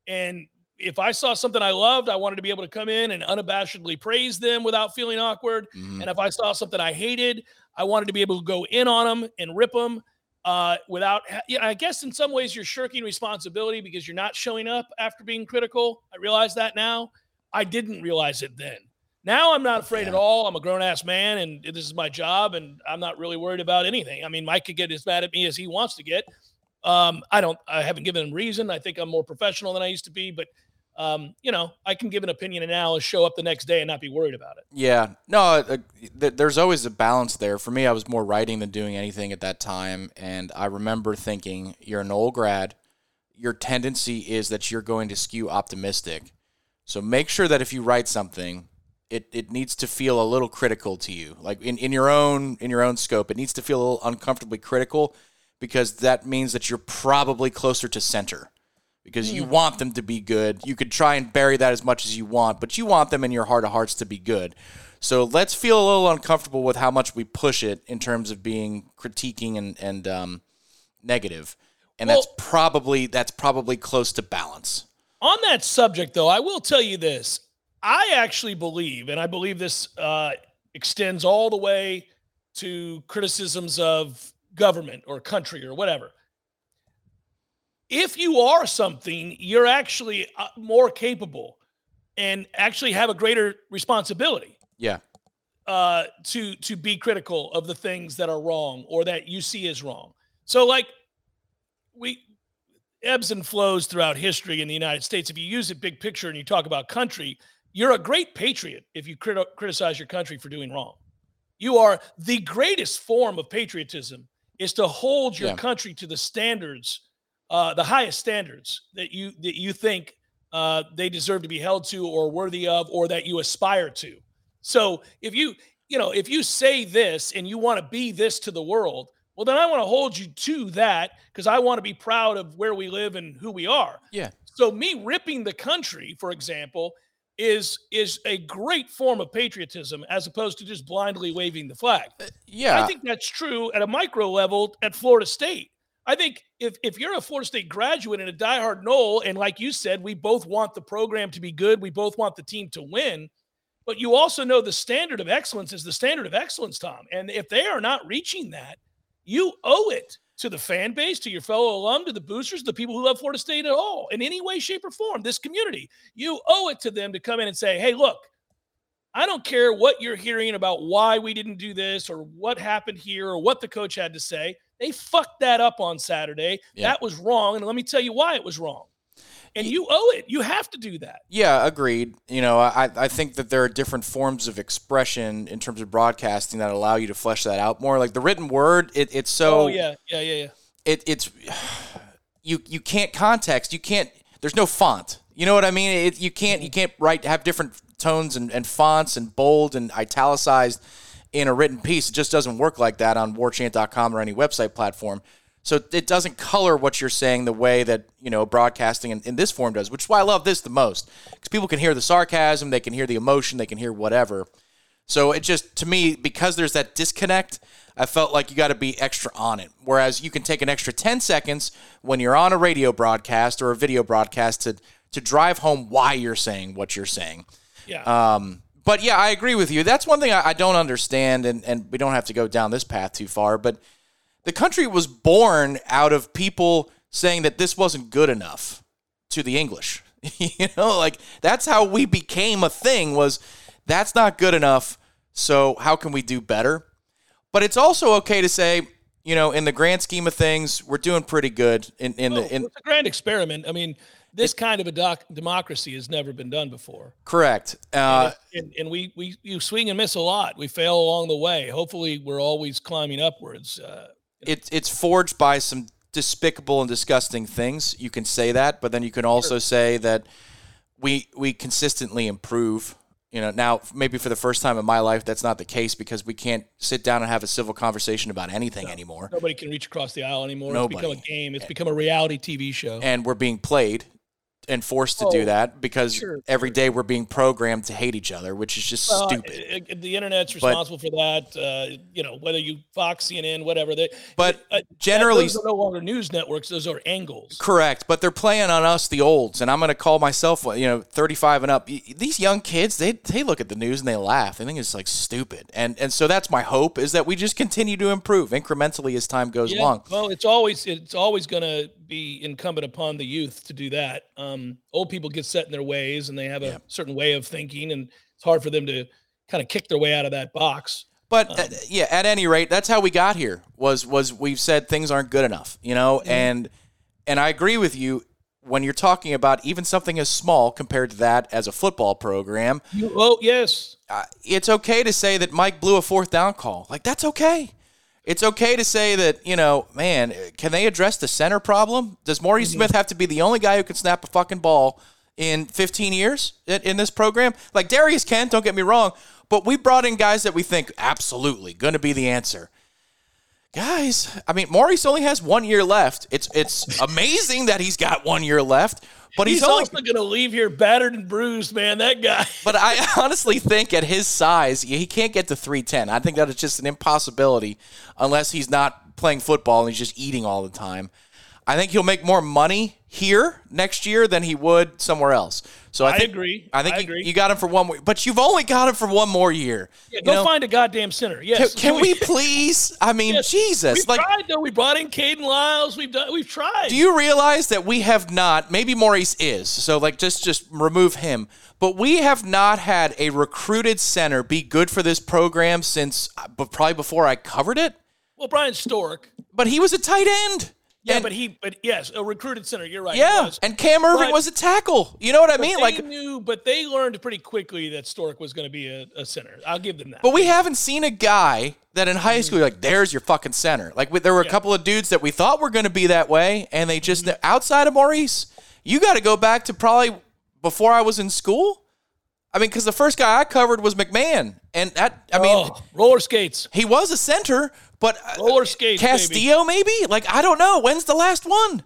And if I saw something I loved, I wanted to be able to come in and unabashedly praise them without feeling awkward. Mhm. And if I saw something I hated, I wanted to be able to go in on them and rip them uh, without. Yeah, I guess in some ways you're shirking responsibility because you're not showing up after being critical. I realize that now. I didn't realize it then. Now I'm not afraid at all. I'm a grown ass man, and this is my job, and I'm not really worried about anything. I mean, Mike could get as mad at me as he wants to get. Um, I don't. I haven't given him reason. I think I'm more professional than I used to be, but um, you know, I can give an opinion and now show up the next day and not be worried about it. Yeah, no, uh, th- there's always a balance there. For me, I was more writing than doing anything at that time, and I remember thinking, "You're an old grad. Your tendency is that you're going to skew optimistic. So make sure that if you write something, it, it needs to feel a little critical to you, like in, in your own in your own scope. It needs to feel a little uncomfortably critical, because that means that you're probably closer to center." because you want them to be good. You could try and bury that as much as you want, but you want them in your heart of hearts to be good. So let's feel a little uncomfortable with how much we push it in terms of being critiquing and and um, negative, and that's probably that's probably close to balance. On that subject, though, I will tell you this. I actually believe, and I believe this uh, extends all the way to criticisms of government or country or whatever. If you are something, you're actually uh, more capable and actually have a greater responsibility Yeah, uh, to to be critical of the things that are wrong or that you see as wrong. So, like, we ebbs and flows throughout history in the United States. If you use it big picture and you talk about country, you're a great patriot if you criti- criticize your country for doing wrong. You are the greatest form of patriotism is to hold your Yeah. country to the standards, uh, the highest standards that you that you think uh, they deserve to be held to or worthy of, or that you aspire to. So if you, you know, if you say this and you want to be this to the world, well, then I want to hold you to that because I want to be proud of where we live and who we are. yeah, So me ripping the country, for example, is is a great form of patriotism as opposed to just blindly waving the flag. Uh, yeah. I think that's true at a micro level at Florida State. I think if if you're a Florida State graduate and a diehard Nole, and like you said, we both want the program to be good, we both want the team to win, but you also know the standard of excellence is the standard of excellence, Tom. And if they are not reaching that, you owe it to the fan base, to your fellow alum, to the boosters, the people who love Florida State at all, in any way, shape, or form, this community. You owe it to them to come in and say, hey, look, I don't care what you're hearing about why we didn't do this or what happened here or what the coach had to say. They fucked that up on Saturday. Yeah. That was wrong. And let me tell you why it was wrong. And you owe it. You have to do that. Yeah, agreed. You know, I, I think that there are different forms of expression in terms of broadcasting that allow you to flesh that out more. Like the written word, it, it's so oh, yeah. Yeah, yeah, yeah. it, it's you you can't context. You can't. There's no font. You know what I mean? It, you can't you mm-hmm. can't write have different tones and, and fonts and bold and italicized in a written piece. It just doesn't work like that on warchant.com or any website platform. So it doesn't color what you're saying the way that you know broadcasting in, in this form does, which is why I love this the most because people can hear the sarcasm, they can hear the emotion, they can hear whatever. So it just to me because there's that disconnect, I felt like you got to be extra on it. Whereas you can take an extra 10 seconds when you're on a radio broadcast or a video broadcast to to drive home why you're saying what you're saying. Yeah. Um, but yeah, I agree with you. That's one thing I, I don't understand, and, and we don't have to go down this path too far. But the country was born out of people saying that this wasn't good enough to the English. you know, like that's how we became a thing. Was that's not good enough? So how can we do better? But it's also okay to say, you know, in the grand scheme of things, we're doing pretty good. In in the in it's a grand experiment. I mean, this kind of a doc- democracy has never been done before. correct. Uh, and, and we, we you swing and miss a lot. We fail along the way. Hopefully, we're always climbing upwards. Uh, it's it's forged by some despicable and disgusting things. You can say that, but then you can also say that we we consistently improve. You know, now maybe for the first time in my life, that's not the case because we can't sit down and have a civil conversation about anything anymore, nobody can reach across the aisle anymore. It's become a game. It's become a reality TV show. and we're being played and forced to do Oh, that because sure, every day we're being programmed to hate each other, which is just Well, stupid. uh, uh, the internet's responsible for that. Uh, you know, whether you Fox, CNN, whatever. They, But uh, generally, those are no longer news networks. Those are angles. Correct, but they're playing on us, the olds, and I'm going to call myself, you know, 35 and up. These young kids, they they look at the news and they laugh. They think it's like stupid, and and so that's my hope is that we just continue to improve incrementally as time goes Yeah, along. well, it's always it's always going to be incumbent upon the youth to do that. Um, old people get set in their ways, and they have a Yeah. certain way of thinking, and it's hard for them to kind of kick their way out of that box. But Um, uh, yeah, at any rate, that's how we got here. Was was we've said things aren't good enough, you know, and and I agree with you when you're talking about even something as small compared to that as a football program. Oh yes, uh, it's okay to say that Mike blew a fourth down call. Like that's okay. It's okay to say that you know, man. Can they address the center problem? Does Maurice mm-hmm. Smith have to be the only guy who can snap a fucking ball in 15 years in, in this program? Like Darius Kent, don't get me wrong, but we brought in guys that we think absolutely going to be the answer. Guys, I mean, Maurice only has one year left. It's it's amazing that he's got one year left, but he's, he's, only also going to leave here battered and bruised, man. That guy. but I honestly think at his size, he can't get to 310. I think that is just an impossibility unless he's not playing football and he's just eating all the time. I think he'll make more money here next year than he would somewhere else. So I, I think, agree. I think I you, agree. you got him for one more, but you've only got him for one more year. Yeah, go know, find a goddamn center. can, Yes. can we please? I mean, Yes. Jesus, We've like. tried though. We brought in Kayden Lyles. We've done. We've tried. Do you realize that we have not? Maybe Maurice is. So like, just just remove him. But we have not had a recruited center be good for this program since, uh, but probably before I covered it. well, Bryan Stork. But he was a tight end. Yeah, And- but he. But yes, a recruited center. You're right. yeah, and Cam Erving But- was a tackle. You know what I mean? they Like, knew, but they learned pretty quickly that Stork was going to be a, a center. I'll give them that. but we haven't seen a guy that in high school you're like, there's your fucking center. Like, we, there were a couple of dudes that we thought were going to be that way, and they just Mm-hmm. outside of Maurice, you got to go back to probably before I was in school. I mean, because the first guy I covered was McMahon, and that I mean, oh, roller skates, he was a center, but uh, roller skates. Castillo maybe. Like I don't know. When's the last one?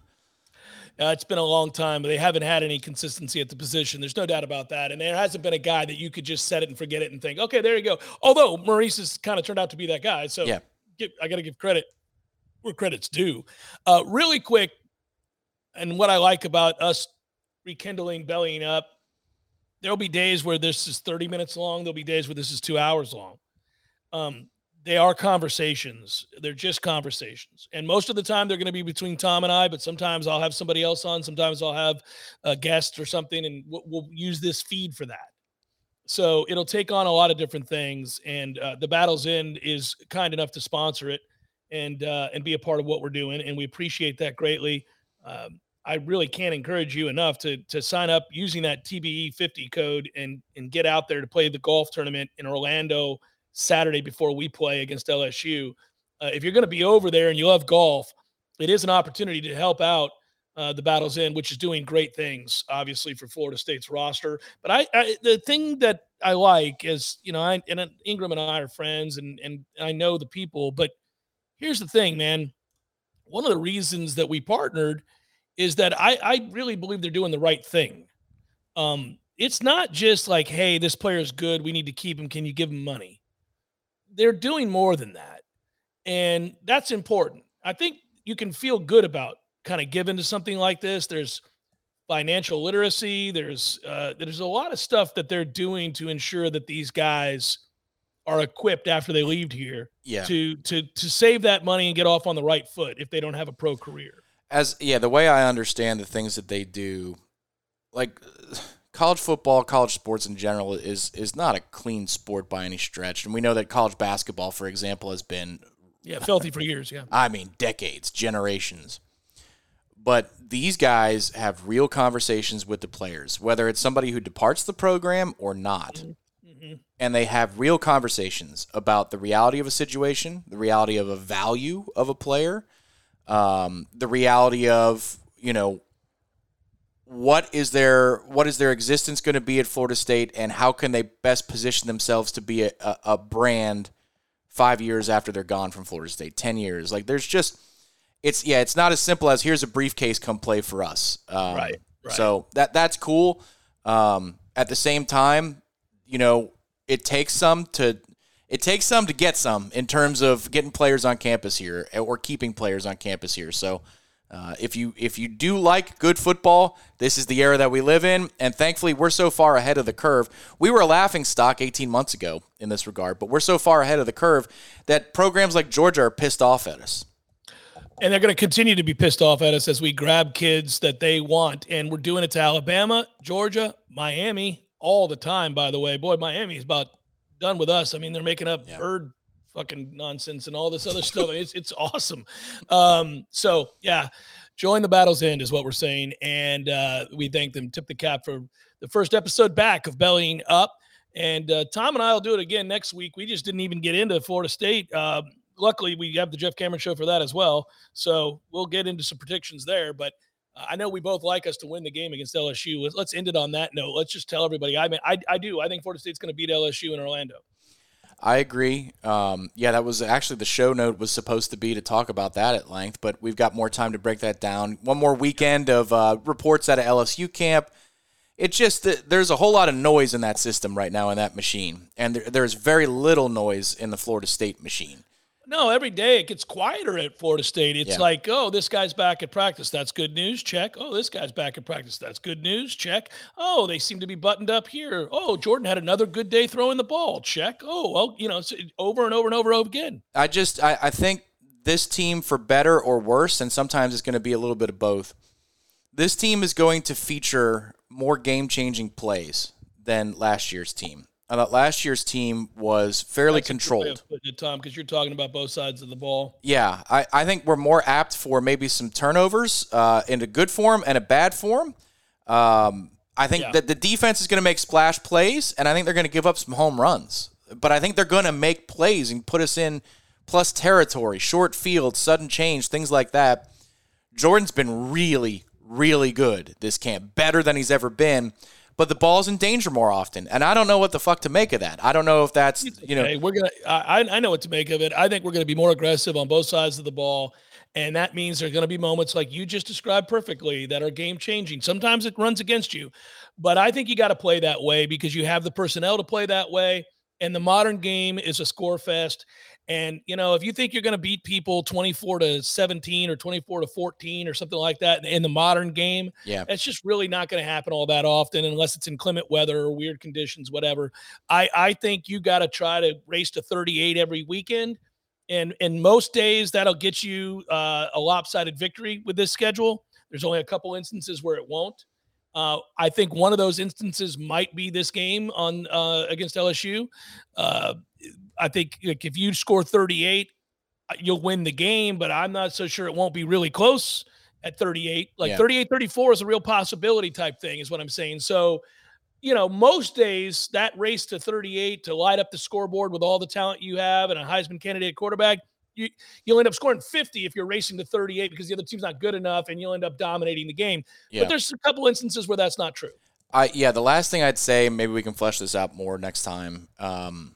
Uh, it's been a long time, but they haven't had any consistency at the position. There's no doubt about that. And there hasn't been a guy that you could just set it and forget it and think, okay, there you go. Although Maurice has kind of turned out to be that guy. So Yeah. give, I got to give credit where credit's due. Uh, really quick, and what I like about us rekindling, bellying up, there'll be days where this is 30 minutes long. There'll be days where this is two hours long. Um, they are conversations. They're just conversations. And most of the time they're going to be between Tom and I, but sometimes I'll have somebody else on. Sometimes I'll have a guest or something, and we'll, we'll use this feed for that. So it'll take on a lot of different things, and uh, the Battle's End is kind enough to sponsor it and uh, and be a part of what we're doing, and we appreciate that greatly. Um, I really can't encourage you enough to to sign up using that TBE 50 code and and get out there to play the golf tournament in Orlando Saturday before we play against LSU. Uh, if you're going to be over there and you love golf, it is an opportunity to help out uh, the Battle's End, which is doing great things, obviously for Florida State's roster. But I, I the thing that I like is, you know, I and Ingram and I are friends, and and I know the people. But here's the thing, man. One of the reasons that we partnered is that I I really believe they're doing the right thing. Um, it's not just like, hey, this player is good, we need to keep him. Can you give him money? They're doing more than that, and that's important. I think you can feel good about kind of given to something like this. There's financial literacy. There's uh, there's a lot of stuff that they're doing to ensure that these guys are equipped after they leave here yeah. to to to save that money and get off on the right foot if they don't have a pro career. As yeah, the way I understand the things that they do, like college football, college sports in general is is not a clean sport by any stretch, and we know that college basketball, for example, has been yeah filthy for years. Yeah, I mean decades, generations. But these guys have real conversations with the players, whether it's somebody who departs the program or not. Mm-hmm. mm-hmm. And they have real conversations about the reality of a situation, the reality of a value of a player, um, the reality of, you know, what is their what is their existence going to be at Florida State, and how can they best position themselves to be a, a, a brand five years after they're gone from Florida State, ten years? Like, there's just it's yeah, it's not as simple as here's a briefcase, come play for us. Um, right, right. So that that's cool. Um, at the same time, you know, it takes some to it takes some to get some in terms of getting players on campus here or keeping players on campus here. So. Uh, if you if you do like good football, this is the era that we live in, and thankfully we're so far ahead of the curve. We were a laughing stock 18 months ago in this regard, but we're so far ahead of the curve that programs like Georgia are pissed off at us. And they're going to continue to be pissed off at us as we grab kids that they want. And we're doing it to Alabama, Georgia, Miami all the time, by the way. Boy, Miami is about done with us. I mean, they're making up yeah. bird fucking nonsense and all this other stuff. It's, it's awesome. Um, so, yeah, join the battle's end is what we're saying. And uh, we thank them, tip the cap for the first episode back of Bellying Up. And uh, Tom and I will do it again next week. We just didn't even get into Florida State. Uh, luckily we have the Jeff Cameron show for that as well. So we'll get into some predictions there. But uh, I know we both like us to win the game against LSU. Let's end it on that note. Let's just tell everybody. I mean, I, I do. I think Florida State's going to beat LSU in Orlando. I agree. Um, yeah, that was actually the show note was supposed to be to talk about that at length, but we've got more time to break that down. One more weekend of uh, reports out of LSU camp. It just there's a whole lot of noise in that system right now in that machine, and there, there's very little noise in the Florida State machine. No, every day it gets quieter at Florida State. It's yeah. like, oh, this guy's back at practice. That's good news. Check. Oh, this guy's back at practice. That's good news. Check. Oh, they seem to be buttoned up here. Oh, Jordan had another good day throwing the ball. Check. Oh, well, you know, over and over and over again. I just, I, I think this team, for better or worse, and sometimes it's going to be a little bit of both. This team is going to feature more game changing plays than last year's team. I thought last year's team was fairly That's controlled. It, Tom, because you're talking about both sides of the ball. Yeah, I, I think we're more apt for maybe some turnovers uh, in a good form and a bad form. Um, I think yeah. that the defense is going to make splash plays, and I think they're going to give up some home runs. But I think they're going to make plays and put us in plus territory, short field, sudden change, things like that. Jordan's been really, really good this camp, better than he's ever been but the ball's in danger more often. And I don't know what the fuck to make of that. I don't know if that's you know. we're gonna. I I know what to make of it. I think we're gonna be more aggressive on both sides of the ball. And that means there are going to be moments like you just described perfectly that are game changing. Sometimes it runs against you, but I think you got to play that way because you have the personnel to play that way. And the modern game is a score fest. And you know, if you think you're going to beat people 24 to 17 or 24 to 14 or something like that in the modern game, yeah, it's just really not going to happen all that often unless it's inclement weather or weird conditions, whatever. I I think you got to try to race to 38 every weekend, and and most days that'll get you uh, a lopsided victory with this schedule. There's only a couple instances where it won't. Uh, I think one of those instances might be this game on uh, against LSU. Uh, I think like, if you score 38, uh, you'll win the game, but I'm not so sure it won't be really close at 38. Like Yeah. 38 34 is a real possibility type thing, is what I'm saying. So, you know, most days that race to 38 to light up the scoreboard with all the talent you have and a Heisman candidate quarterback, you, you'll end up scoring 50 if you're racing to 38 because the other team's not good enough and you'll end up dominating the game. Yeah. But there's a couple instances where that's not true. I yeah, the last thing I'd say, maybe we can flesh this out more next time. Um,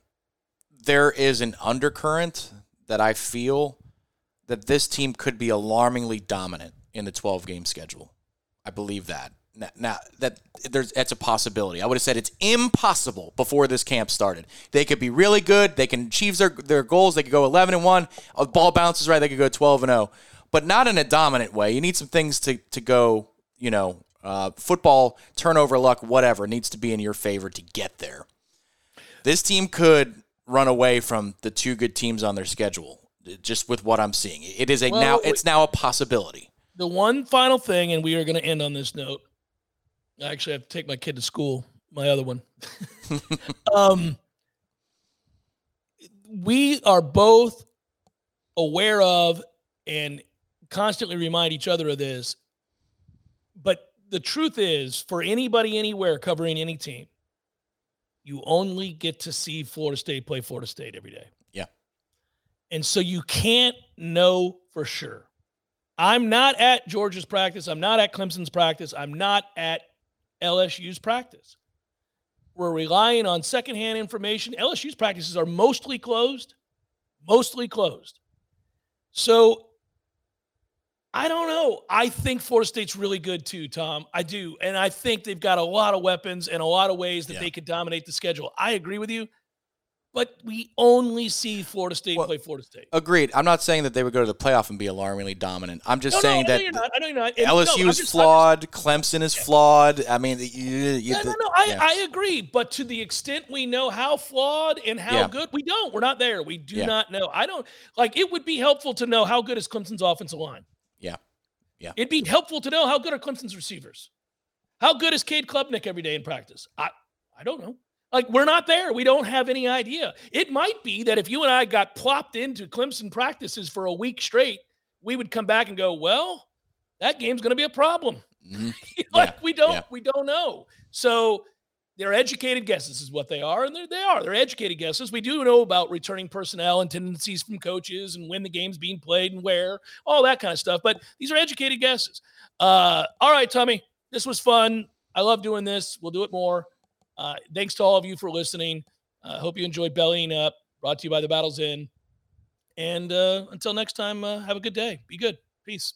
there is an undercurrent that I feel that this team could be alarmingly dominant in the 12 game schedule. I believe that. Now, now that there's that's a possibility. I would have said it's impossible before this camp started. They could be really good. They can achieve their their goals. They could go 11 and one. A ball bounces right. They could go 12 and 0, but not in a dominant way. You need some things to to go. You know, uh, football turnover luck, whatever needs to be in your favor to get there. This team could run away from the two good teams on their schedule. Just with what I'm seeing, it is a Well, now. It's now a possibility. The one final thing, and we are going to end on this note. I actually have to take my kid to school, my other one. um, we are both aware of and constantly remind each other of this. But the truth is, for anybody anywhere covering any team, you only get to see Florida State play Florida State every day. Yeah. And so you can't know for sure. I'm not at Georgia's practice. I'm not at Clemson's practice. I'm not at LSU's practice. We're relying on secondhand information. LSU's practices are mostly closed, mostly closed. So I don't know. I think Florida State's really good too, Tom. I do. And I think they've got a lot of weapons and a lot of ways that Yeah. they could dominate the schedule. I agree with you. But we only see Florida State Well, play Florida State. Agreed. I'm not saying that they would go to the playoff and be alarmingly dominant. I'm just No, no, saying I know that you're not. I know you're not. And no, LSU is just- I'm just- flawed. Clemson is flawed. I mean, you, you, No, no, no. I, yeah. I agree. But to the extent we know how flawed and how Yeah. good, we don't. We're not there. We do Yeah. not know. I don't like it would be helpful to know how good is Clemson's offensive line. Yeah. It'd be helpful to know how good are Clemson's receivers. How good is Cade Klubnik every day in practice? I I don't know. Like we're not there. We don't have any idea. It might be that if you and I got plopped into Clemson practices for a week straight, we would come back and go, "Well, that game's going to be a problem." Mhm. like Yeah, we don't yeah. we don't know. So they're educated guesses is what they are, and they are. They're educated guesses. We do know about returning personnel and tendencies from coaches and when the game's being played and where, all that kind of stuff. But these are educated guesses. Uh, all right, Tommy, this was fun. I love doing this. We'll do it more. Uh, thanks to all of you for listening. I hope you enjoyed Bellying Up, brought to you by the Battle's End. And uh, until next time, uh, have a good day. Be good. Peace.